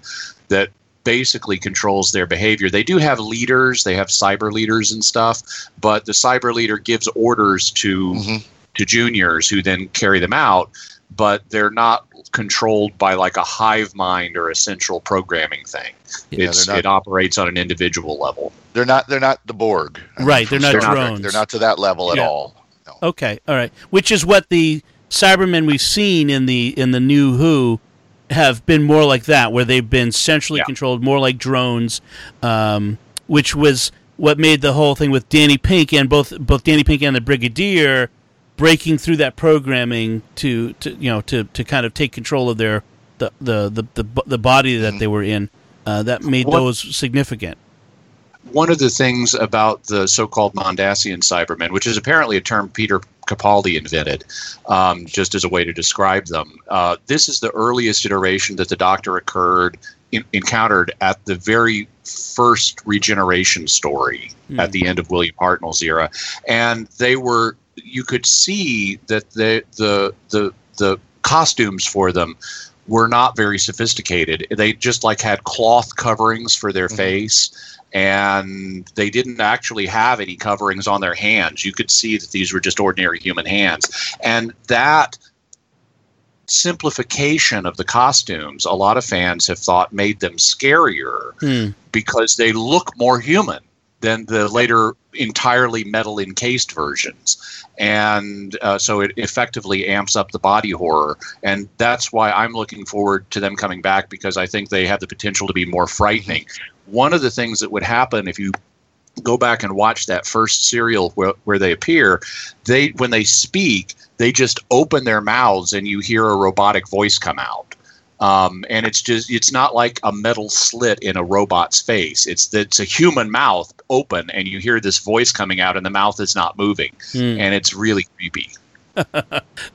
that basically controls their behavior. They do have leaders, they have cyber leaders and stuff, but the cyber leader gives orders to Mhm. to juniors who then carry them out, but they're not controlled by like a hive mind or a central programming thing. Yeah, it's not- it operates on an individual level. They're not. They're not the Borg. I Right, from they're not Star Trek, drones. They're not to that level at Yeah. all. Okay, all right. Which is what the Cybermen we've seen in the in the new Who have been more like that, where they've been centrally Yeah. controlled, more like drones, um, which was what made the whole thing with Danny Pink and both both Danny Pink and the Brigadier breaking through that programming to, to you know to, to kind of take control of their the the the, the, the body that they were in. Uh, that made What- those significant. One of the things about the so-called Mondasian Cybermen, which is apparently a term Peter Capaldi invented, um, just as a way to describe them, uh, this is the earliest iteration that the Doctor occurred in, encountered at the very first regeneration story Hmm. at the end of William Hartnell's era, and they were you could see that the the the the costumes for them were not very sophisticated. They just like had cloth coverings for their Mhm. face and they didn't actually have any coverings on their hands. You could see that these were just ordinary human hands. And that simplification of the costumes, a lot of fans have thought made them scarier Hmm. because they look more human than the later entirely metal encased versions. And uh, so it effectively amps up the body horror. And that's why I'm looking forward to them coming back because I think they have the potential to be more frightening. One of the things that would happen if you go back and watch that first serial where, where they appear, they when they speak, they just open their mouths and you hear a robotic voice come out. Um, and it's just it's not like a metal slit in a robot's face. It's it's a human mouth open and you hear this voice coming out and the mouth is not moving. Hmm. And it's really creepy.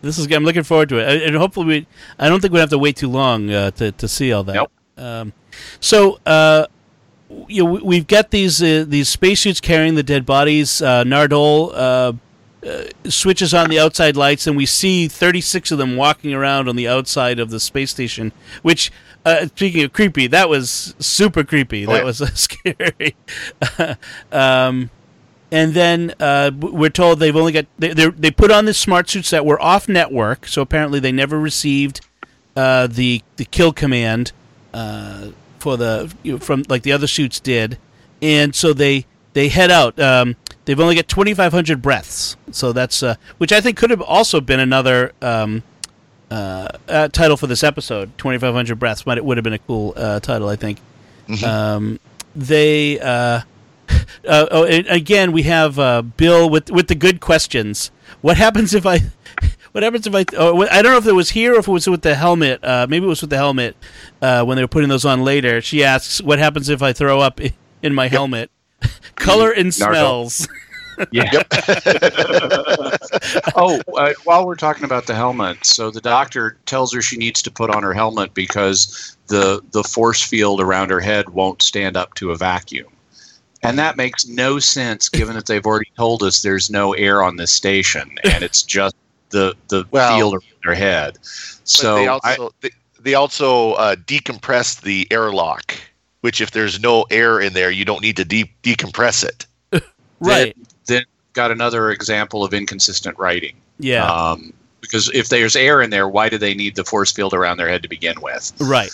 This is. I'm looking forward to it, and hopefully, we. I don't think we have to wait too long uh, to to see all that. Nope. Um, so, uh, you know, we- we've got these uh, these spacesuits carrying the dead bodies. Uh, Nardole uh, switches on the outside lights, and we see 36 of them walking around on the outside of the space station. Which, uh, speaking of creepy, that was super creepy. Oh, that yeah. was uh, scary. um, and then uh, we're told they've only got they they're- put on the smart suits that were off network, so apparently they never received uh, the the kill command uh, for the you know, from like the other suits did, and so they they head out. Um, they've only got twenty five hundred breaths, so that's uh, which I think could have also been another um, uh, uh, title for this episode, 2,500 Breaths. Might it would have been a cool uh, title, I think. Um, they uh, uh, oh, and again we have uh, Bill with with the good questions. What happens if I? What happens if I? Oh, I don't know if it was here or if it was with the helmet. Uh, maybe it was with the helmet uh, when they were putting those on later. She asks, "What happens if I throw up in my helmet?" Color and Nardo. smells. Yeah. oh, uh, while we're talking about the helmet, so the doctor tells her she needs to put on her helmet because the the force field around her head won't stand up to a vacuum. And that makes no sense given that they've already told us there's no air on this station and it's just the the Well- field around her head. So they I- also they, they also uh, decompress the airlock, which if there's no air in there, you don't need to de- decompress it. Right. then got another example of inconsistent writing. Yeah. Um, because if there's air in there, why do they need the force field around their head to begin with? right.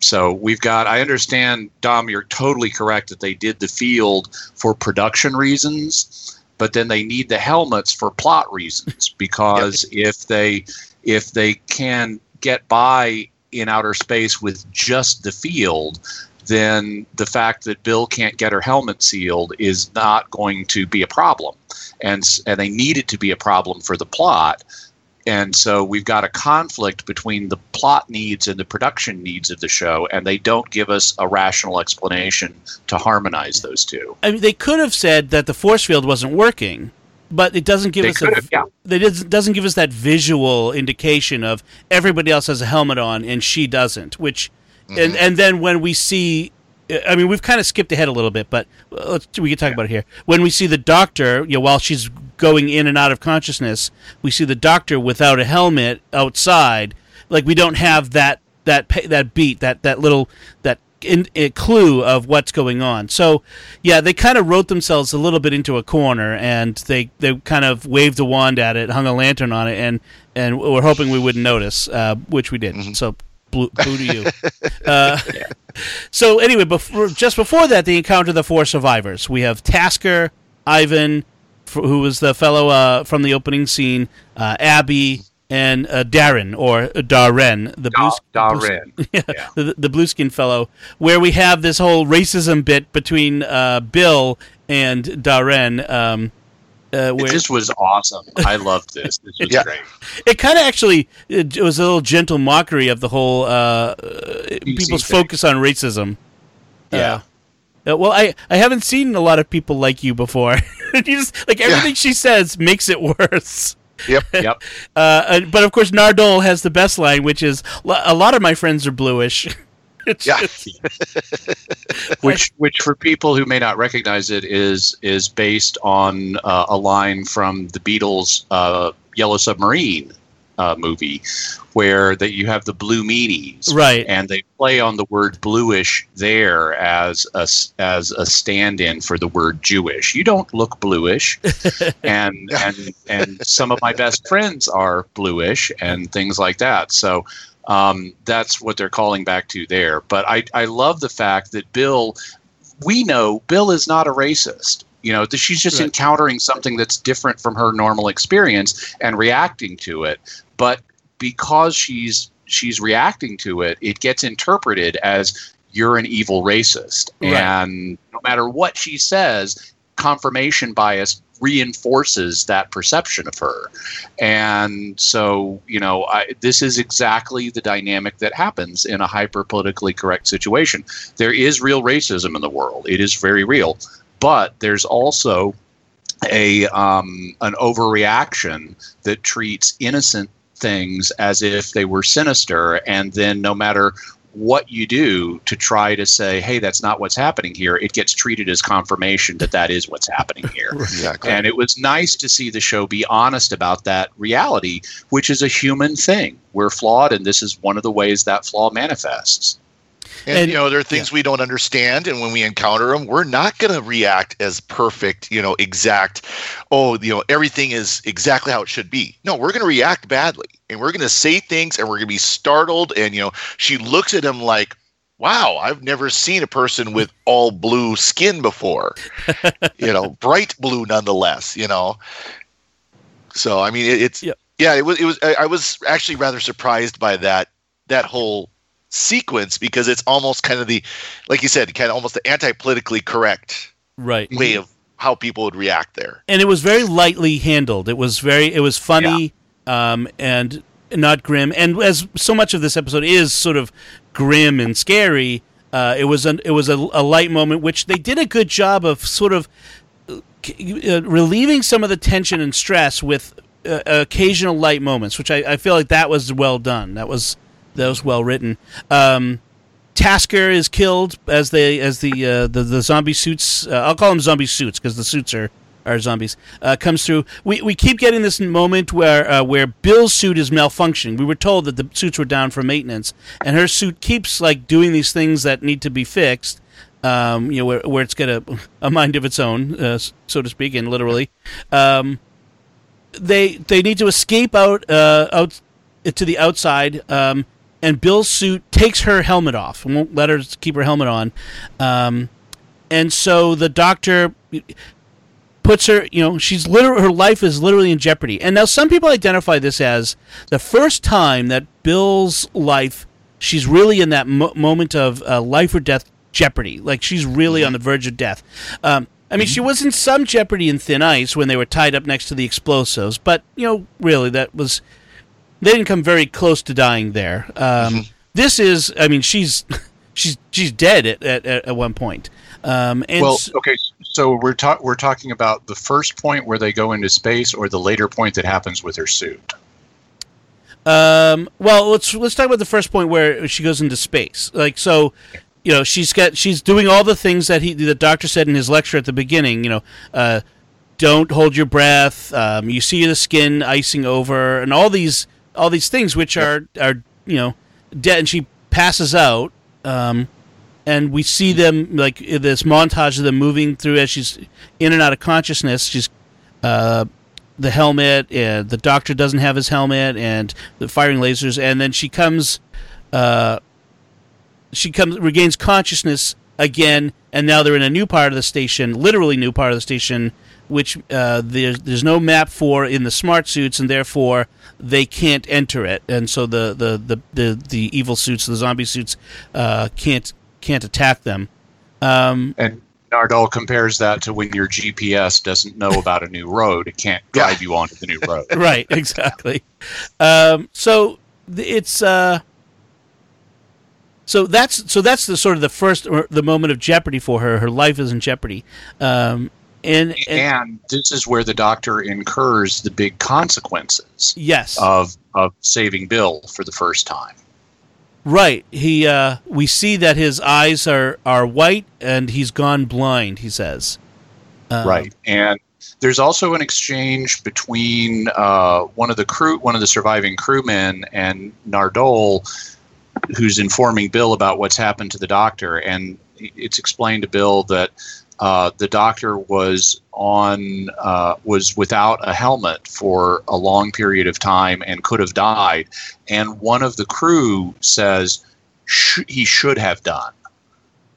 So we've got, I understand, Dom, you're totally correct that they did the field for production reasons, but then they need the helmets for plot reasons because if they if they can get by in outer space with just the field, then the fact that Bill can't get her helmet sealed is not going to be a problem. And, and they need it to be a problem for the plot. And so we've got a conflict between the plot needs and the production needs of the show, and they don't give us a rational explanation to harmonize those two. I mean, they could have said that the force field wasn't working, but it doesn't give They us a, have, yeah. It doesn't doesn't give us that visual indication of everybody else has a helmet on and she doesn't. Which, and and then when we see, I mean, we've kind of skipped ahead a little bit, but uh, let's, we can talk about it here. When we see the doctor, you know, while she's going in and out of consciousness, we see the doctor without a helmet outside. Like we don't have that that that beat that that little that in, a clue of what's going on. So, yeah, they kind of wrote themselves a little bit into a corner, and they, they kind of waved a wand at it, hung a lantern on it, and and we're hoping we wouldn't notice, uh, which we didn't. So, boo, boo to you. uh, So anyway, before, just before that, they encounter the four survivors. We have Tasker, Ivan, f- who was the fellow uh, from the opening scene, uh, Abby, and uh, Darren or Darren, the blue, Da- blue- Darren. yeah, the, the blue skin fellow, where we have this whole racism bit between uh, Bill and Darren. Um, uh, where This was awesome. I loved this. This was Yeah. great. it kind of actually it, it was a little gentle mockery of the whole uh, uh, people's thing. focus on racism. Yeah. Uh, well, I, I haven't seen a lot of people like you before. you just like everything she says makes it worse. Yep. Yep. Uh, but of course, Nardole has the best line, which is a lot of my friends are bluish. It's Yeah. which which for people who may not recognize it is is based on uh, a line from the Beatles' uh, Yellow Submarine uh, movie, where that you have the blue meanies, Right. And they play on the word bluish there as a as a stand-in for the word Jewish. You don't look bluish, and and and some of my best friends are bluish and things like that. So um, that's what they're calling back to there. But I, I love the fact that Bill, we know Bill is not a racist. You know, that she's just Right. encountering something that's different from her normal experience and reacting to it. But because she's she's reacting to it, it gets interpreted as you're an evil racist. Right. And no matter what she says, confirmation bias reinforces that perception of her. And so, you know, I, this is exactly the dynamic that happens in a hyper politically correct situation. There is real racism in the world, it is very real. But there's also a um, an overreaction that treats innocent things as if they were sinister, and then no matter what you do to try to say, "Hey, that's not what's happening here," it gets treated as confirmation that that is what's happening here. Exactly. And it was nice to see the show be honest about that reality, which is a human thing. We're flawed, and this is one of the ways that flaw manifests. And, And- you know, there are things we don't understand, and when we encounter them, we're not going to react as perfect, you know, exact. Oh, you know, everything is exactly how it should be. No, we're going to react badly, and we're going to say things, and we're going to be startled. And you know, she looks at him like, "Wow, I've never seen a person with all blue skin before." you know, bright blue nonetheless. You know, so I mean, it, it's Yeah. Yeah, it was. It was. I, I was actually rather surprised by that that whole sequence because it's almost kind of the, like you said, kind of almost the anti-politically correct right way of how people would react there. and it was very lightly handled. It was very, it was funny, um, and not grim. And as so much of this episode is sort of grim and scary, uh, it was an, it was a, a light moment, which they did a good job of sort of uh, relieving some of the tension and stress with uh, occasional light moments, which I, I feel like that was well done. That was that was well written. Um, Tasker is killed as they as the uh, the, the zombie suits. Uh, I'll call them zombie suits because the suits are are zombies. Uh, comes through. We, we keep getting this moment where uh, where Bill's suit is malfunctioning. We were told that the suits were down for maintenance, and her suit keeps like doing these things that need to be fixed. Um, you know where, where it's got a, a mind of its own, uh, so to speak, and literally. Um, they they need to escape out uh, out to the outside. Um, and Bill's suit takes her helmet off won't let her keep her helmet on. Um, and so the doctor puts her, you know, she's literally her life is literally in jeopardy. And now some people identify this as the first time that Bill's life, she's really in that mo- moment of uh, life or death jeopardy. Like she's really on the verge of death. Um, I mean, she was in some jeopardy in thin ice when they were tied up next to the explosives, but you know, really, that was they didn't come very close to dying there. Um, This is, I mean, she's she's she's dead at at, at one point. Um, and well, okay, so we're ta- we're talking about the first point where they go into space, or the later point that happens with her suit. Um, well, let's let's talk about the first point where she goes into space. Like so, you know, she's got she's doing all the things that he the doctor said in his lecture at the beginning. You know, uh, don't hold your breath. Um, you see the skin icing over, and all these all these things which are are you know dead. And she passes out. Um, and we see them like this montage of them moving through as she's in and out of consciousness. She's uh, the helmet, and the doctor doesn't have his helmet, and the firing lasers, and then she comes, uh, she comes regains consciousness again, and now they're in a new part of the station, literally new part of the station, which uh, there's there's no map for in the smart suits, and therefore they can't enter it, and so the the the the, the evil suits, the zombie suits, uh, can't can't attack them. Um, And Nardole compares that to when your GPS doesn't know about a new road; it can't drive you onto the new road. right, exactly. Um, so it's uh, so that's so that's the sort of the first or the moment of jeopardy for her. Her life is in jeopardy, um, and, and And this is where the Doctor incurs the big consequences yes, of of saving Bill for the first time. right. He uh, we see that his eyes are are white and he's gone blind. He says, Um, right and there's also an exchange between uh, one of the crew one of the surviving crewmen and nardole who's informing bill about what's happened to the doctor and it's explained to bill that uh, the doctor was on uh, was without a helmet for a long period of time and could have died. And one of the crew says sh- he should have done.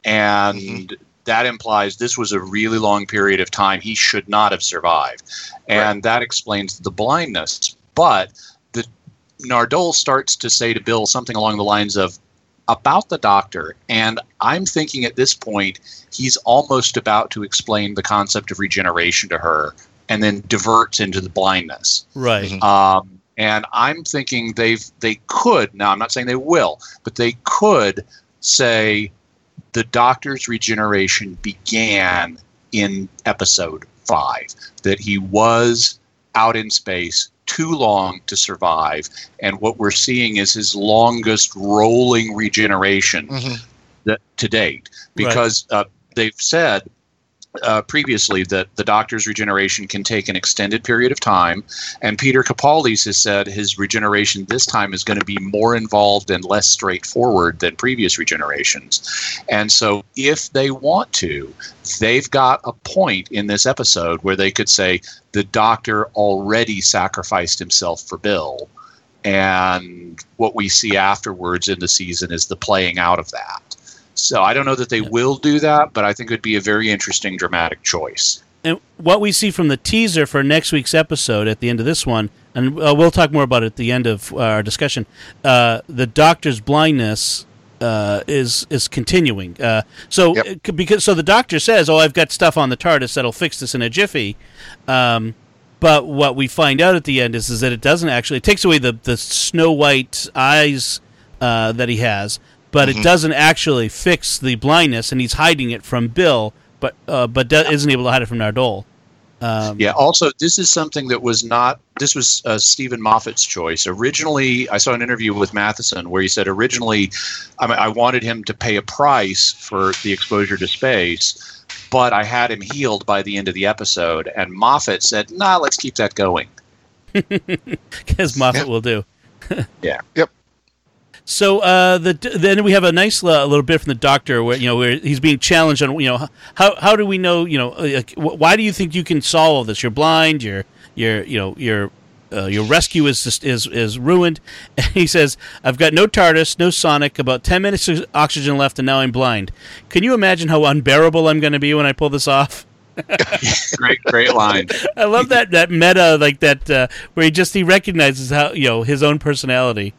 And that implies this was a really long period of time. He should not have survived. And that explains the blindness. But the nardole starts to say to bill something along the lines of about the doctor and i'm thinking at this point he's almost about to explain the concept of regeneration to her and then diverts into the blindness right, Mhm. um, and I'm thinking they've they could now. I'm not saying they will, but they could say the Doctor's regeneration began in episode five. That he was out in space too long to survive, and what we're seeing is his longest rolling regeneration Mhm. that, to date, because uh, they've said uh, previously that the doctor's regeneration can take an extended period of time, and Peter Capaldi has said his regeneration this time is going to be more involved and less straightforward than previous regenerations. And so, if they want to, they've got a point in this episode where they could say the doctor already sacrificed himself for Bill. And what we see afterwards in the season is the playing out of that. So I don't know that they Yeah. will do that, but I think it would be a very interesting dramatic choice. and what we see from the teaser for next week's episode at the end of this one, and uh, we'll talk more about it at the end of our discussion. Uh, the doctor's blindness uh, is is continuing. Uh, so Yep. because so the doctor says, "Oh, I've got stuff on the TARDIS that'll fix this in a jiffy." Um, but what we find out at the end is is that it doesn't actually. It takes away the the Snow White eyes uh, that he has, but it doesn't actually fix the blindness, and he's hiding it from Bill, but uh, but do- isn't able to hide it from Nardole. Um, Yeah. Also, this is something that was not. This was uh, Steven Moffat's choice. Originally, I saw an interview with Mathieson where he said originally, I, mean, I wanted him to pay a price for the exposure to space, but I had him healed by the end of the episode. And Moffat said, "Nah, let's keep that going." because Moffat Yeah. will do. Yeah. Yep. So uh, the then we have a nice uh, little bit from the doctor where you know where he's being challenged on you know how how do we know you know uh, like, why do you think you can solve all this? You're blind. You're you're you know your uh, your rescue is just is is ruined. And he says, "I've got no TARDIS, no Sonic, about ten minutes of oxygen left, and now I'm blind. Can you imagine how unbearable I'm going to be when I pull this off?" great, great line. I love that that meta like that uh, where he just he recognizes how you know his own personality.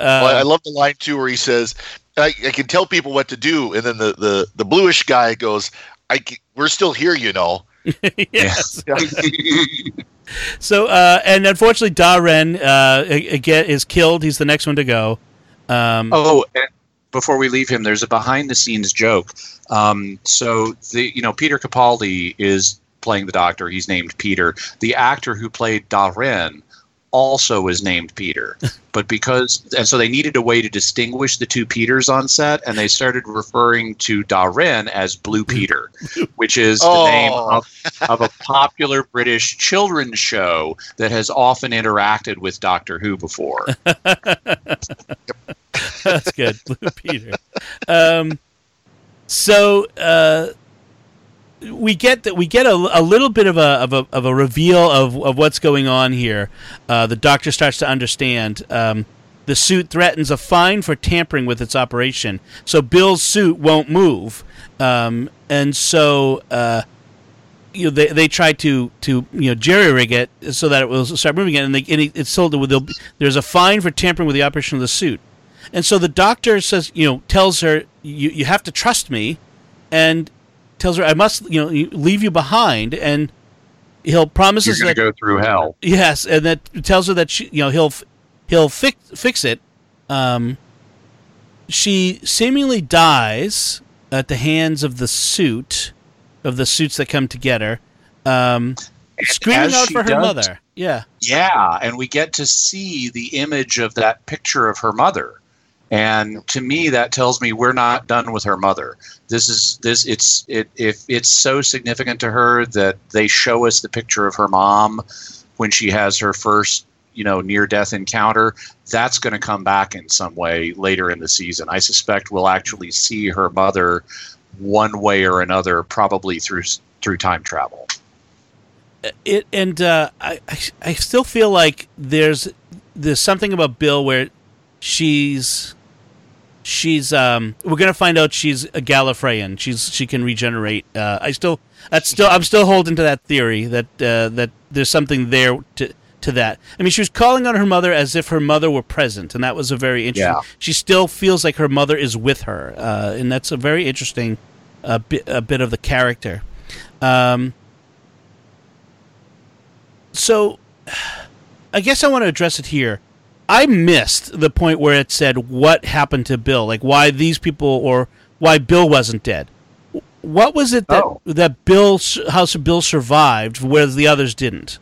Uh, Well, I love the line too where he says, I, "I can tell people what to do," and then the the, the bluish guy goes, "I c- we're still here, you know." yes. So, uh, and unfortunately, Darren uh, again is killed. He's the next one to go. Um, Oh, and before we leave him, there's a behind-the-scenes joke. Um, so the you know Peter Capaldi is playing the Doctor. He's named Peter. The actor who played Darren also is named Peter, but because and so they needed a way to distinguish the two Peters on set, and they started referring to Darren as Blue Peter, which is the Oh. name of, of a popular British children's show that has often interacted with Doctor Who before. that's good, Blue Peter. Um, so uh, we get that we get a, a little bit of a of a, of a reveal of, of what's going on here. Uh, the Doctor starts to understand. Um, the suit threatens a fine for tampering with its operation. So Bill's suit won't move, um, and so. Uh, you know, they they tried to to you know jerry rig it so that it will start moving again, and, they, and it's told that there's a fine for tampering with the operation of the suit, and so the doctor says you know tells her you you have to trust me, and tells her I must you know leave you behind, and he'll You're promises going to go through hell. Yes, and that tells her that she, you know, he'll he'll fix fix it. Um, she seemingly dies at the hands of the suit of the suits that come together, um, screaming out for her does- mother. Yeah, Yeah, and we get to see the image of that picture of her mother. And to me that tells me we're not done with her mother. This is this it's it if it's so significant to her that they show us the picture of her mom when she has her first, you know, near death encounter, that's going to come back in some way later in the season. I suspect we'll actually see her mother one way or another probably through through time travel. it and uh, I, I I still feel like there's there's something about Bill where she's she's um we're gonna find out she's a Gallifreyan. She's she can regenerate. Uh, I still that's still I'm still holding to that theory that uh, that there's something there to to that. I mean, she was calling on her mother as if her mother were present, and that was a very interesting. Yeah. She still feels like her mother is with her, uh, and that's a very interesting uh, bit, a bit of the character. Um, so, I guess I want to address it here. I missed the point where it said what happened to Bill, like why these people or why Bill wasn't dead. What was it that Oh. that Bill how Bill survived, whereas the others didn't?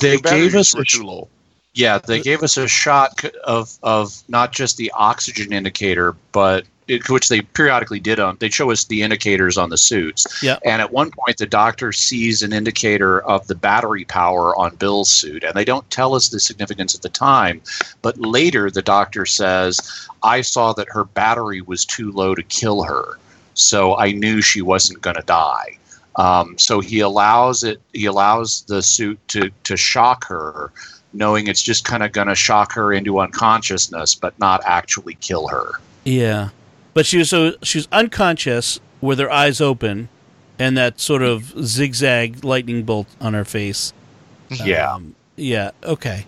They The gave us were a too low. Yeah, they gave us a shot of of not just the oxygen indicator, but it, which they periodically did on. They show us the indicators on the suits. Yeah. And at one point, the doctor sees an indicator of the battery power on Bill's suit, and they don't tell us the significance at the time. But later, the doctor says, "I saw that her battery was too low to kill her, so I knew she wasn't going to die." Um, so he allows it. He allows the suit to to shock her, knowing it's just kind of going to shock her into unconsciousness, but not actually kill her. Yeah, but she was so she was unconscious with her eyes open, and that sort of zigzag lightning bolt on her face. Yeah. Um, yeah. Okay.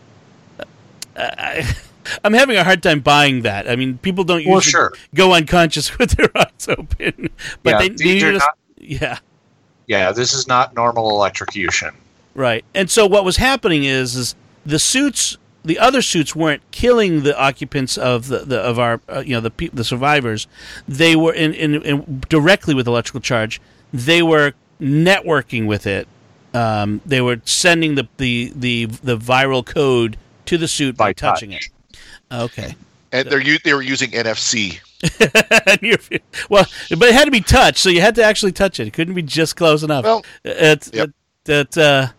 I, I'm having a hard time buying that. I mean, people don't usually Well, sure. go unconscious with their eyes open, but Yeah, they, these they are just, not- yeah. Yeah, this is not normal electrocution. Right. And so what was happening is is the suits the other suits weren't killing the occupants of the, the of our uh, you know the pe- the survivors. They were in, in, in directly with electrical charge. They were networking with it. Um, they were sending the, the, the, the viral code to the suit by, By touching touch. it. Okay. And they're they were using NFC. Well, but it had to be touched, so you had to actually touch it. It couldn't be just close enough. Well, it's yep. that that uh,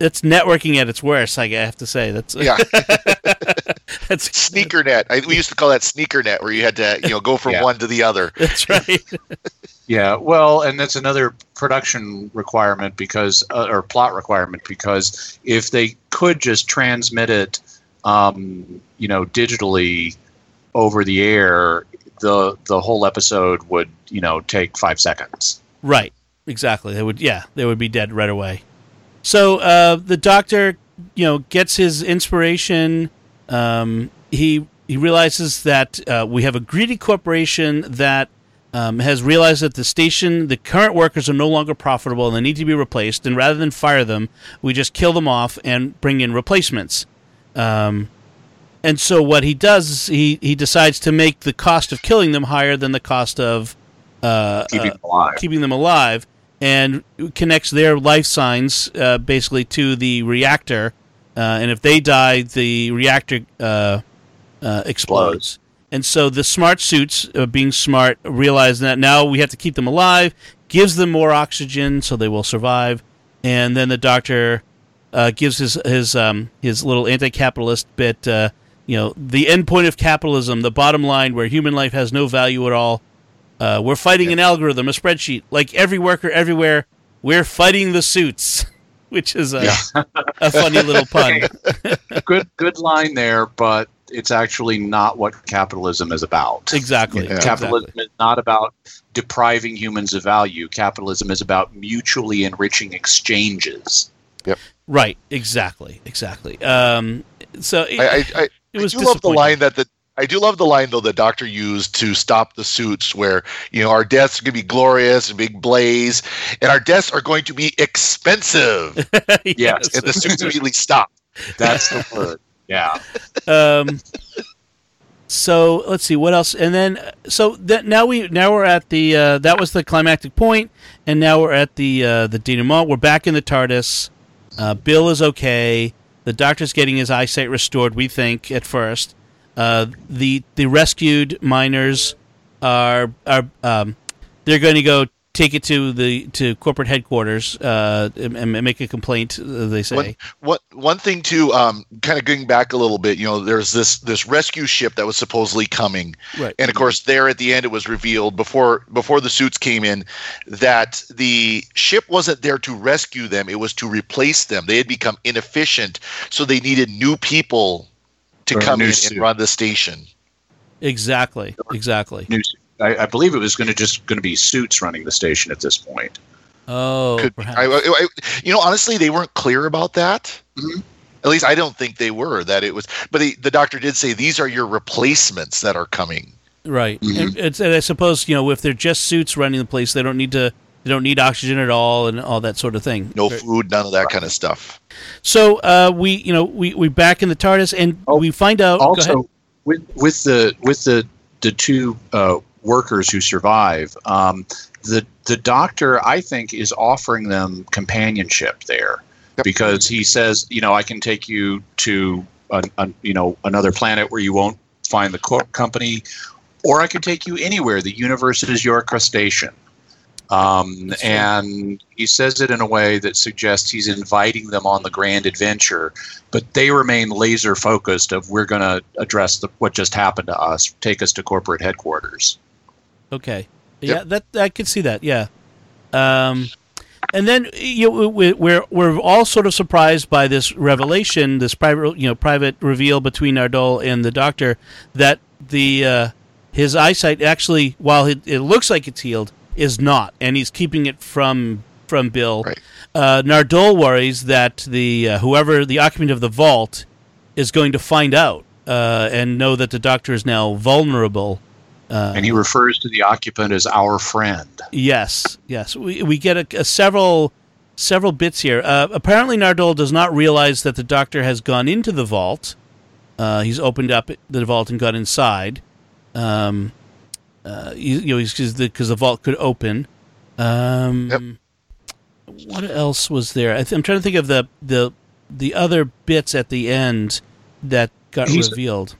it's networking at its worst. I have to say that's Yeah, that's sneaker net. I, we used to call that sneaker net, where you had to you know go from Yeah. one to the other. that's right. Yeah, well, and that's another production requirement because, uh, or plot requirement because if they could just transmit it, um, you know, digitally over the air, the the whole episode would, you know, take five seconds. right. Exactly. They would. Yeah, they would be dead right away. So uh, the doctor, you know, gets his inspiration. Um, he he realizes that uh, we have a greedy corporation that um, has realized that the station, the current workers are no longer profitable and they need to be replaced. And rather than fire them, we just kill them off and bring in replacements. Um, and so what he does is he, he decides to make the cost of killing them higher than the cost of uh, Keeping uh, them keeping them alive and connects their life signs uh, basically to the reactor. Uh, and if they die, the reactor uh, uh, explodes. And so the smart suits, uh, being smart, realize that now we have to keep them alive, gives them more oxygen so they will survive. And then the doctor uh, gives his his um, his little anti-capitalist bit. Uh, you know, the end point of capitalism, the bottom line, where human life has no value at all. Uh, we're fighting an algorithm, a spreadsheet. Like every worker everywhere, we're fighting the suits, which is a, a funny little pun. good good line there, but it's actually not what capitalism is about. Exactly. Yeah. Capitalism exactly. is not about depriving humans of value. Capitalism is about mutually enriching exchanges. Yep. Right. Exactly. Exactly. Um, so it, I, I, I, it was I do love the line that the I do love the line though the doctor used to stop the suits where you know our deaths are going to be glorious and big blaze and our deaths are going to be expensive Yes. and the suits immediately stop. That's the word. Yeah. um, so let's see what else, and then so that now we now we're at the uh, that was the climactic point, and now we're at the uh, the denouement. We're back in the TARDIS. Uh, Bill is okay. The Doctor's getting his eyesight restored. We think at first. Uh, the the rescued miners are are um, they're going to go take it to the to corporate headquarters uh, and, and make a complaint. uh, They say. One, one, one thing too, um, kind of going back a little bit, you know, there's this this rescue ship that was supposedly coming, Right. and of course, there at the end, it was revealed before before the suits came in that the ship wasn't there to rescue them; it was to replace them. They had become inefficient, so they needed new people to For a come in suit. and run the station. Exactly. Exactly. News. I, I believe it was going to just going to be suits running the station at this point. Oh, Could. I, I, I- you know, honestly, they weren't clear about that. Mhm. At least I don't think they were. That it was, but the, the doctor did say these are your replacements that are coming. Right. Mhm. And, and I suppose you know if they're just suits running the place, they don't need to. They don't need oxygen at all, and all that sort of thing. No food, none of that kind of stuff. So uh, we, you know, we we back in the TARDIS, and Oh, we find out. go ahead. also with with the with the the two uh, workers who survive um, the the doctor i think is offering them companionship there Yep. because he says you know i can take you to an, an, you know another planet where you won't find the co- company or i can take you anywhere the universe is your crustacean um, and he says it in a way that suggests he's inviting them on the grand adventure but they remain laser focused of we're going to address the, what just happened to us take us to corporate headquarters Okay. Yep. Yeah, that I could see that. Yeah. Um, and then you know, we- we're we're all sort of surprised by this revelation, this private you know private reveal between Nardole and the Doctor that the uh, his eyesight actually, while it, it looks like it's healed, is not, and he's keeping it from from Bill. Right. Uh, Nardole worries that the uh, whoever the occupant of the vault is going to find out uh, and know that the Doctor is now vulnerable. Uh, and he refers to the occupant as our friend. Yes, yes. We we get a, a several several bits here. Uh, apparently, Nardole does not realize that the Doctor has gone into the vault. Uh, he's opened up the vault and got inside. Um, uh, you, you know, because the, the, vault could open. Um, yep. What else was there? I am trying to think of the the the other bits at the end that got He's, revealed.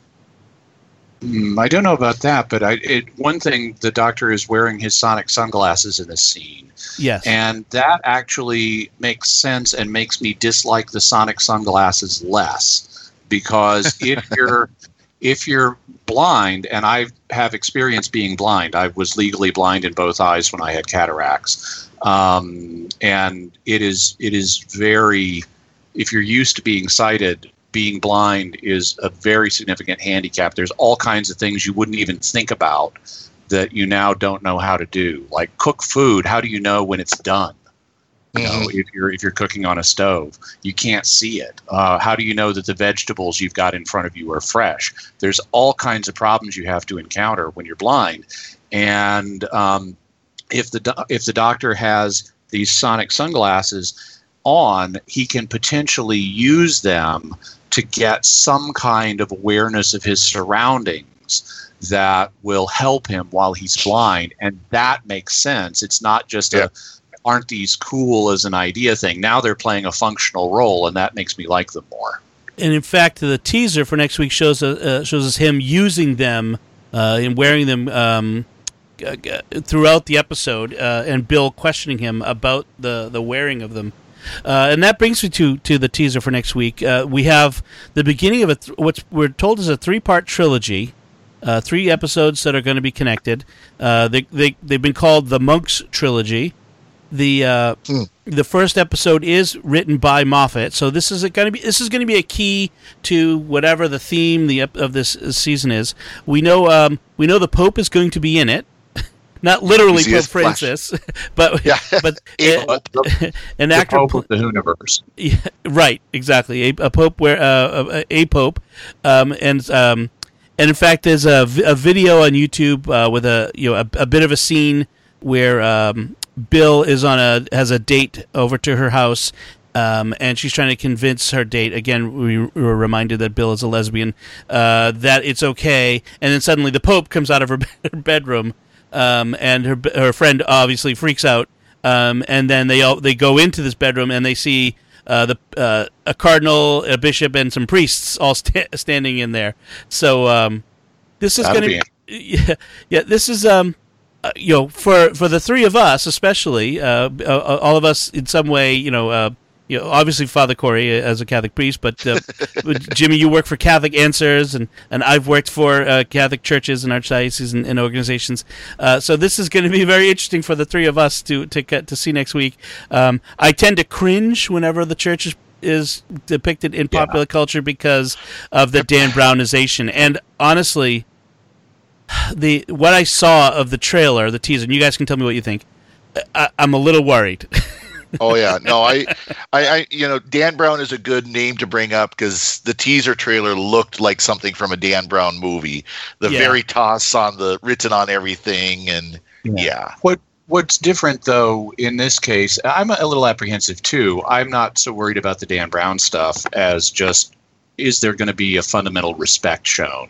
Mm, I don't know about that, but I, it, one thing the doctor is wearing his sonic sunglasses in this scene. Yes. And that actually makes sense and makes me dislike the sonic sunglasses less because if you're if you're blind and I have experience being blind, I was legally blind in both eyes when I had cataracts. Um, and it is it is very if you're used to being sighted being blind is a very significant handicap. There's all kinds of things you wouldn't even think about that you now don't know how to do. Like cook food, how do you know when it's done? You know, mm-hmm. if you're if you're cooking on a stove, you can't see it. Uh, how do you know that the vegetables you've got in front of you are fresh? There's all kinds of problems you have to encounter when you're blind, and um, if the do- if the doctor has these sonic sunglasses on, he can potentially use them to get some kind of awareness of his surroundings that will help him while he's blind and that makes sense it's not just yeah. a aren't these cool as an idea thing now they're playing a functional role and that makes me like them more and in fact the teaser for next week shows uh, uh shows us him using them uh, and wearing them um, throughout the episode uh, and bill questioning him about the the wearing of them uh, and that brings me to to the teaser for next week. Uh, we have the beginning of a th- what we're told is a three part trilogy, uh, three episodes that are going to be connected. Uh, they they they've been called the Monks trilogy. The mm. the first episode is written by Moffat, so this is going to be this is going to be a key to whatever the theme the of this season is. We know um, we know the Pope is going to be in it not literally Pope Francis, but yeah. but it, an actor Pope of the universe. Yeah, right, exactly. A, a pope where uh, a, a, pope, um, and um, and in fact, there's a, a video on YouTube uh, with a you know a, a, bit of a scene where um, Bill is on a has a date over to her house. Um, and she's trying to convince her date again. We were reminded that Bill is a lesbian. Uh, that it's okay, and then suddenly the Pope comes out of her, bedroom, um, and her her friend obviously freaks out. Um, and then they all they go into this bedroom and they see uh, the uh, a cardinal, a bishop, and some priests all sta- standing in there. So um, this is going to be yeah, yeah. This is um, uh, you know for for the three of us especially, uh, uh, all of us in some way, you know uh, you know, obviously Father Corey uh, as a Catholic priest, but uh, Jimmy, you work for Catholic Answers, and, and I've worked for uh, Catholic churches and archdioceses and, and organizations. Uh, so this is going to be very interesting for the three of us to to to see next week. Um, I tend to cringe whenever the church is is depicted in popular yeah. culture because of the Dan Brownization, and honestly, the what I saw of the trailer, the teaser, and you guys can tell me what you think. I, I'm a little worried. oh yeah, no, I, I, I, you know, Dan Brown is a good name to bring up because the teaser trailer looked like something from a Dan Brown movie. The yeah. Veritas on the written on everything, and yeah. yeah. What What's different though in this case, I'm a little apprehensive too. I'm not so worried about the Dan Brown stuff as just is there going to be a fundamental respect shown?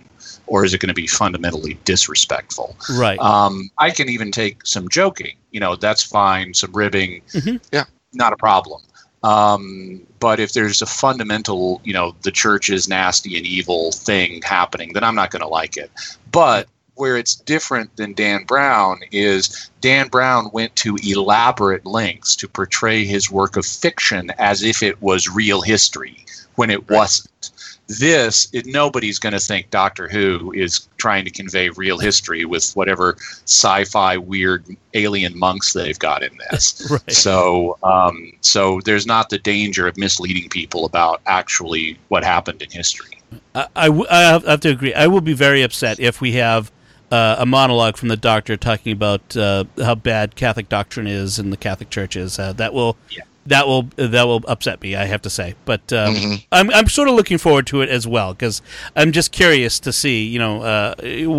Or is it going to be fundamentally disrespectful? Right. Um, I can even take some joking. You know, that's fine. Some ribbing. Mm-hmm. Yeah, not a problem. Um, but if there's a fundamental, you know, the church is nasty and evil thing happening, then I'm not going to like it. But where it's different than Dan Brown is Dan Brown went to elaborate lengths to portray his work of fiction as if it was real history when it right. wasn't this it, nobody's going to think doctor who is trying to convey real history with whatever sci-fi weird alien monks they've got in this right. so um, so there's not the danger of misleading people about actually what happened in history I, I, w- I have to agree i will be very upset if we have uh, a monologue from the doctor talking about uh, how bad Catholic doctrine is and the Catholic Church is. Uh, that will yeah that will that will upset me. I have to say, but um, Mhm. I'm I'm sort of looking forward to it as well because I'm just curious to see you know uh,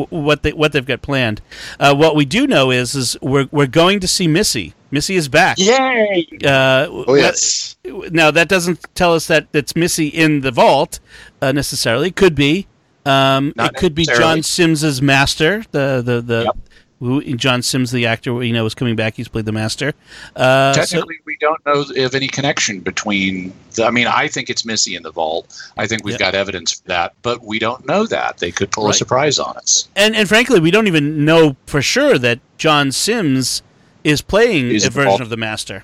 what they what they've got planned. Uh, what we do know is is we're we're going to see Missy. Missy is back. Yay! Uh, Oh yes. now that doesn't tell us that it's Missy in the vault uh, necessarily. It could be. Um, it could be. John Sims's master. The the the Yep. Who John Sims, the actor, we know is coming back. He's played the master. Uh, so- Technically, we don't know of any connection between. The, I mean, I think it's Missy in the vault. I think we've Yeah. got evidence for that, but we don't know that. They could pull Right. a surprise on us. and and frankly, we don't even know for sure that John Sims is playing a version involved. of the master.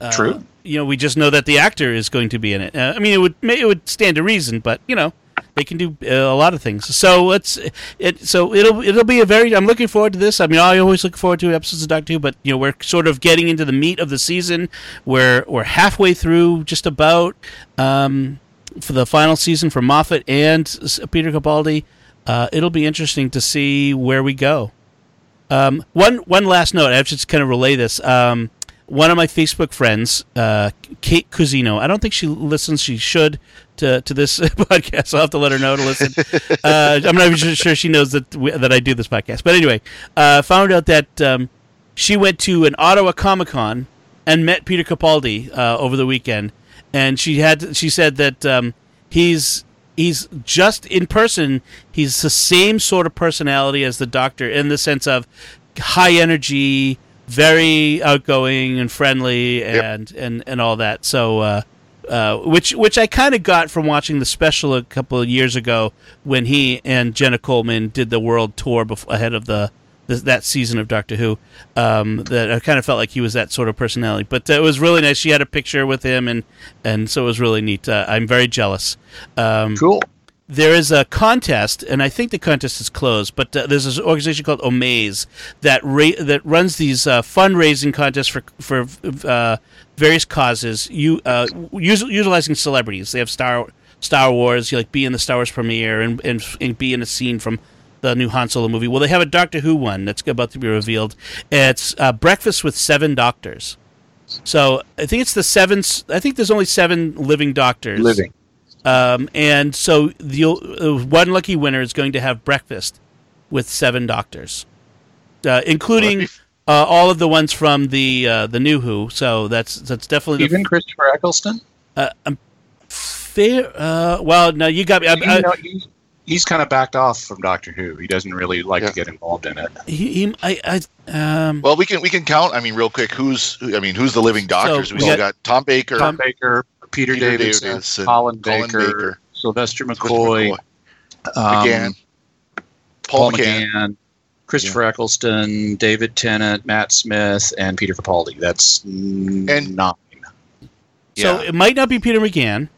Uh, True. You know, we just know that the actor is going to be in it. Uh, I mean, it would it would stand to reason, but you know, they can do uh, a lot of things. So let's it. So it'll it'll be a very. I'm looking forward to this. I mean, I always look forward to episodes of Doctor Who, but you know, we're sort of getting into the meat of the season. We're we're halfway through, just about. Um, for the final season for Moffat and Peter Capaldi, uh, it'll be interesting to see where we go. Um, one one last note. I have to just kind of relay this. Um, one of my Facebook friends, uh, Kate Cusino. I don't think she listens. She should to to this podcast. I'll have to let her know to listen. uh, I'm not even sure she knows that we, that I do this podcast. But anyway, uh, found out that um, she went to an Ottawa Comic Con and met Peter Capaldi uh, over the weekend, and she had she said that um, he's he's just in person. He's the same sort of personality as the Doctor in the sense of high energy, very outgoing and friendly, Yep. and and and all that. So. Uh, which which I kind of got from watching the special a couple of years ago when he and Jenna Coleman did the world tour bef- ahead of the, the that season of Doctor Who. Um, that I kind of felt like he was that sort of personality. But uh, it was really nice. She had a picture with him, and and so it was really neat. Uh, I'm very jealous. Um, Cool. There is a contest, and I think the contest is closed. But uh, there's this organization called Omaze that ra- that runs these uh, fundraising contests for for uh, various causes. You uh, us- utilizing celebrities. They have Star Star Wars. You like be in the Star Wars premiere and, and and be in a scene from the new Han Solo movie. Well, they have a Doctor Who one that's about to be revealed. It's uh, Breakfast with Seven Doctors. So I think it's the seven. I think there's only seven living doctors. Living. Um, and so the uh, one lucky winner is going to have breakfast with seven doctors, uh, including uh, all of the ones from the uh, the new Who. So that's that's definitely Even Christopher Eccleston. the uh, um, fair. Uh, well, no, you got me. I, You know, he- he's kind of backed off from Doctor Who. He doesn't really like Yeah. to get involved in it. he, he, I, I, um, Well, we can we can count. I mean, real quick, who's I mean, who's the living doctors? So we we still got- got Tom Baker, Tom Baker, Peter, Peter Davidson, Davidson, Colin, Colin Baker, Baker, Sylvester Chris McCoy, um, McGann, Paul Paul McGann. McGann, Christopher Eccleston, David Tennant, Matt Smith, and Peter Capaldi. That's And- nine. so Yeah. it might not be Peter McGann,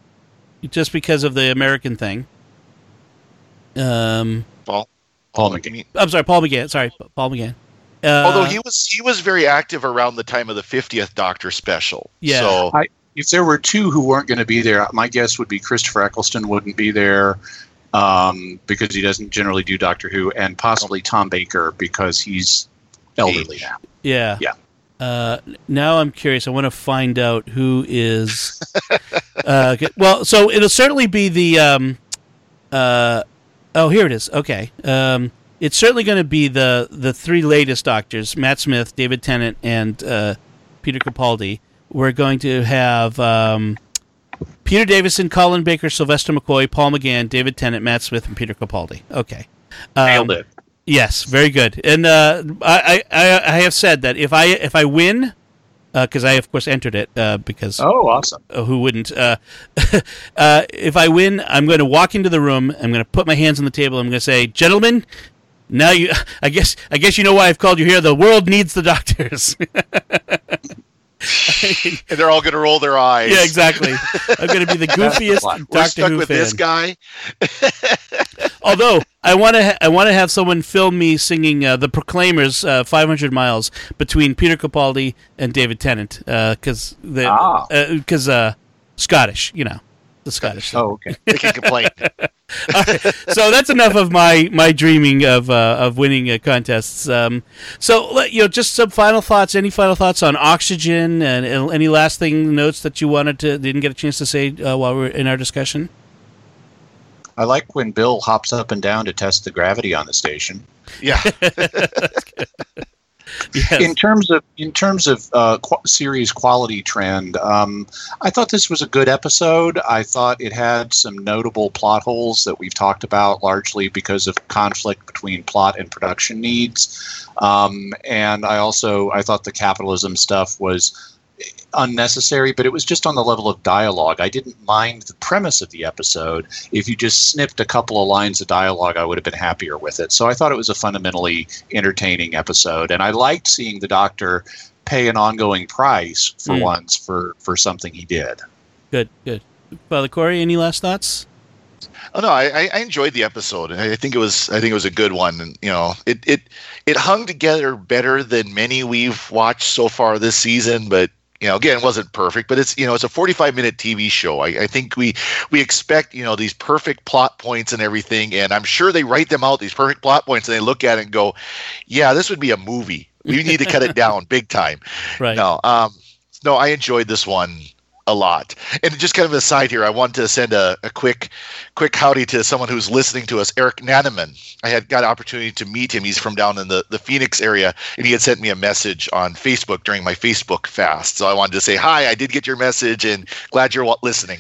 just because of the American thing. Um, Paul. Paul McGann. I'm sorry, Paul McGann. Sorry, Paul McGann. Uh, although he was he was very active around the time of the 50th Doctor special. Yeah. So I, if there were two who weren't going to be there, my guess would be Christopher Eccleston wouldn't be there um, because he doesn't generally do Doctor Who, and possibly Tom Baker because he's elderly Age. now. Yeah. Yeah. Uh, now I'm curious. I want to find out who is. uh, well, so it'll certainly be the. Um, uh, oh, here it is. Okay. Um, it's certainly going to be the the three latest Doctors: Matt Smith, David Tennant, and uh, Peter Capaldi. We're going to have um, Peter Davison, Colin Baker, Sylvester McCoy, Paul McGann, David Tennant, Matt Smith, and Peter Capaldi. Okay. Um, Nailed it. Yes, very good. And uh, I, I, I have said that if I if I win, because I of course entered it uh, because Oh, awesome. uh, who wouldn't? Uh, uh, if I win, I'm going to walk into the room. I'm going to put my hands on the table. I'm going to say, "Gentlemen, now you. I guess I guess you know why I've called you here. The world needs the doctors." and they're all going to roll their eyes. yeah, exactly. I'm going to be the goofiest We're We're stuck Who with fan. this guy. Although I want to, ha- I want to have someone film me singing uh, the Proclaimers uh, "500 Miles" between Peter Capaldi and David Tennant, because the Ah. because uh, Scottish, you know. The Scottish. Oh, okay. They can complain. so that's enough of my my dreaming of uh, of winning uh, contests. Um, so let- you know, just some final thoughts. Any final thoughts on oxygen and, and any last thing notes that you wanted to didn't get a chance to say uh, while we are in our discussion? I like when Bill hops up and down to test the gravity on the station. Yeah. Yes. In terms of in terms of uh, qu- series quality trend, um, I thought this was a good episode. I thought it had some notable plot holes that we've talked about, largely because of conflict between plot and production needs. Um, and I also I thought the capitalism stuff was unnecessary, but it was just on the level of dialogue. I didn't mind the premise of the episode. If you just snipped a couple of lines of dialogue, I would have been happier with it. So I thought it was a fundamentally entertaining episode, and I liked seeing the Doctor pay an ongoing price for Mm. once for for something he did. good, good. Father Corey, any last thoughts? Oh no, I, I- I enjoyed the episode. I I think it was I think it was a good one. And you know, it it it hung together better than many we've watched so far this season. But you know, again, it wasn't perfect. But it's you know, it's a 45 minute TV show. I, I think we we expect you know these perfect plot points and everything, and I'm sure they write them out these perfect plot points, and they look at it and go, yeah, this would be a movie. We need to cut it down big time. Right. No, um, no, I enjoyed this one a lot. And just kind of aside here, I wanted to send a, a quick, quick howdy to someone who's listening to us, Eric Nanaman. I had got an opportunity to meet him. He's from down in the, the Phoenix area, and he had sent me a message on Facebook during my Facebook fast. So I wanted to say hi. I did get your message, and glad you're listening.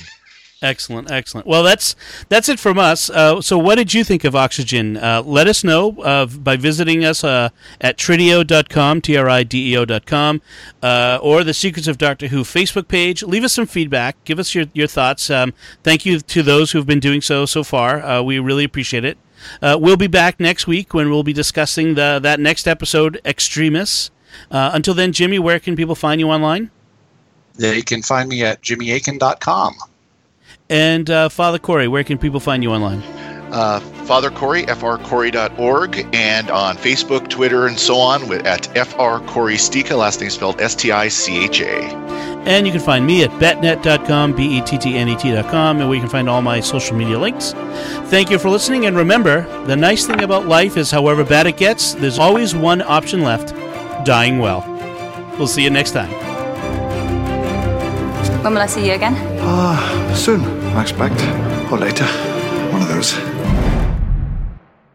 Excellent, excellent. Well, that's that's it from us. Uh, so, what did you think of Oxygen? Uh, let us know uh, by visiting us uh, at trideo.com, T R I D E O.com, uh, or the Secrets of Doctor Who Facebook page. Leave us some feedback. Give us your, your thoughts. Um, thank you to those who've been doing so so far. Uh, we really appreciate it. Uh, we'll be back next week when we'll be discussing the that next episode, Extremis. Until then, Jimmy, where can people find you online? They can find me at jimmyakin.com. And uh, Father Corey, where can people find you online? Uh, Father Corey, frcorey.org, and on Facebook, Twitter, and so on with, at FR Corey Sticha, last name spelled S T I C H A. And you can find me at bettnet.com, B E T T N E T.com, and where you can find all my social media links. Thank you for listening, and remember the nice thing about life is, however bad it gets, there's always one option left dying well. We'll see you next time. When will I see you again? Ah, soon, I expect. Or later. One of those.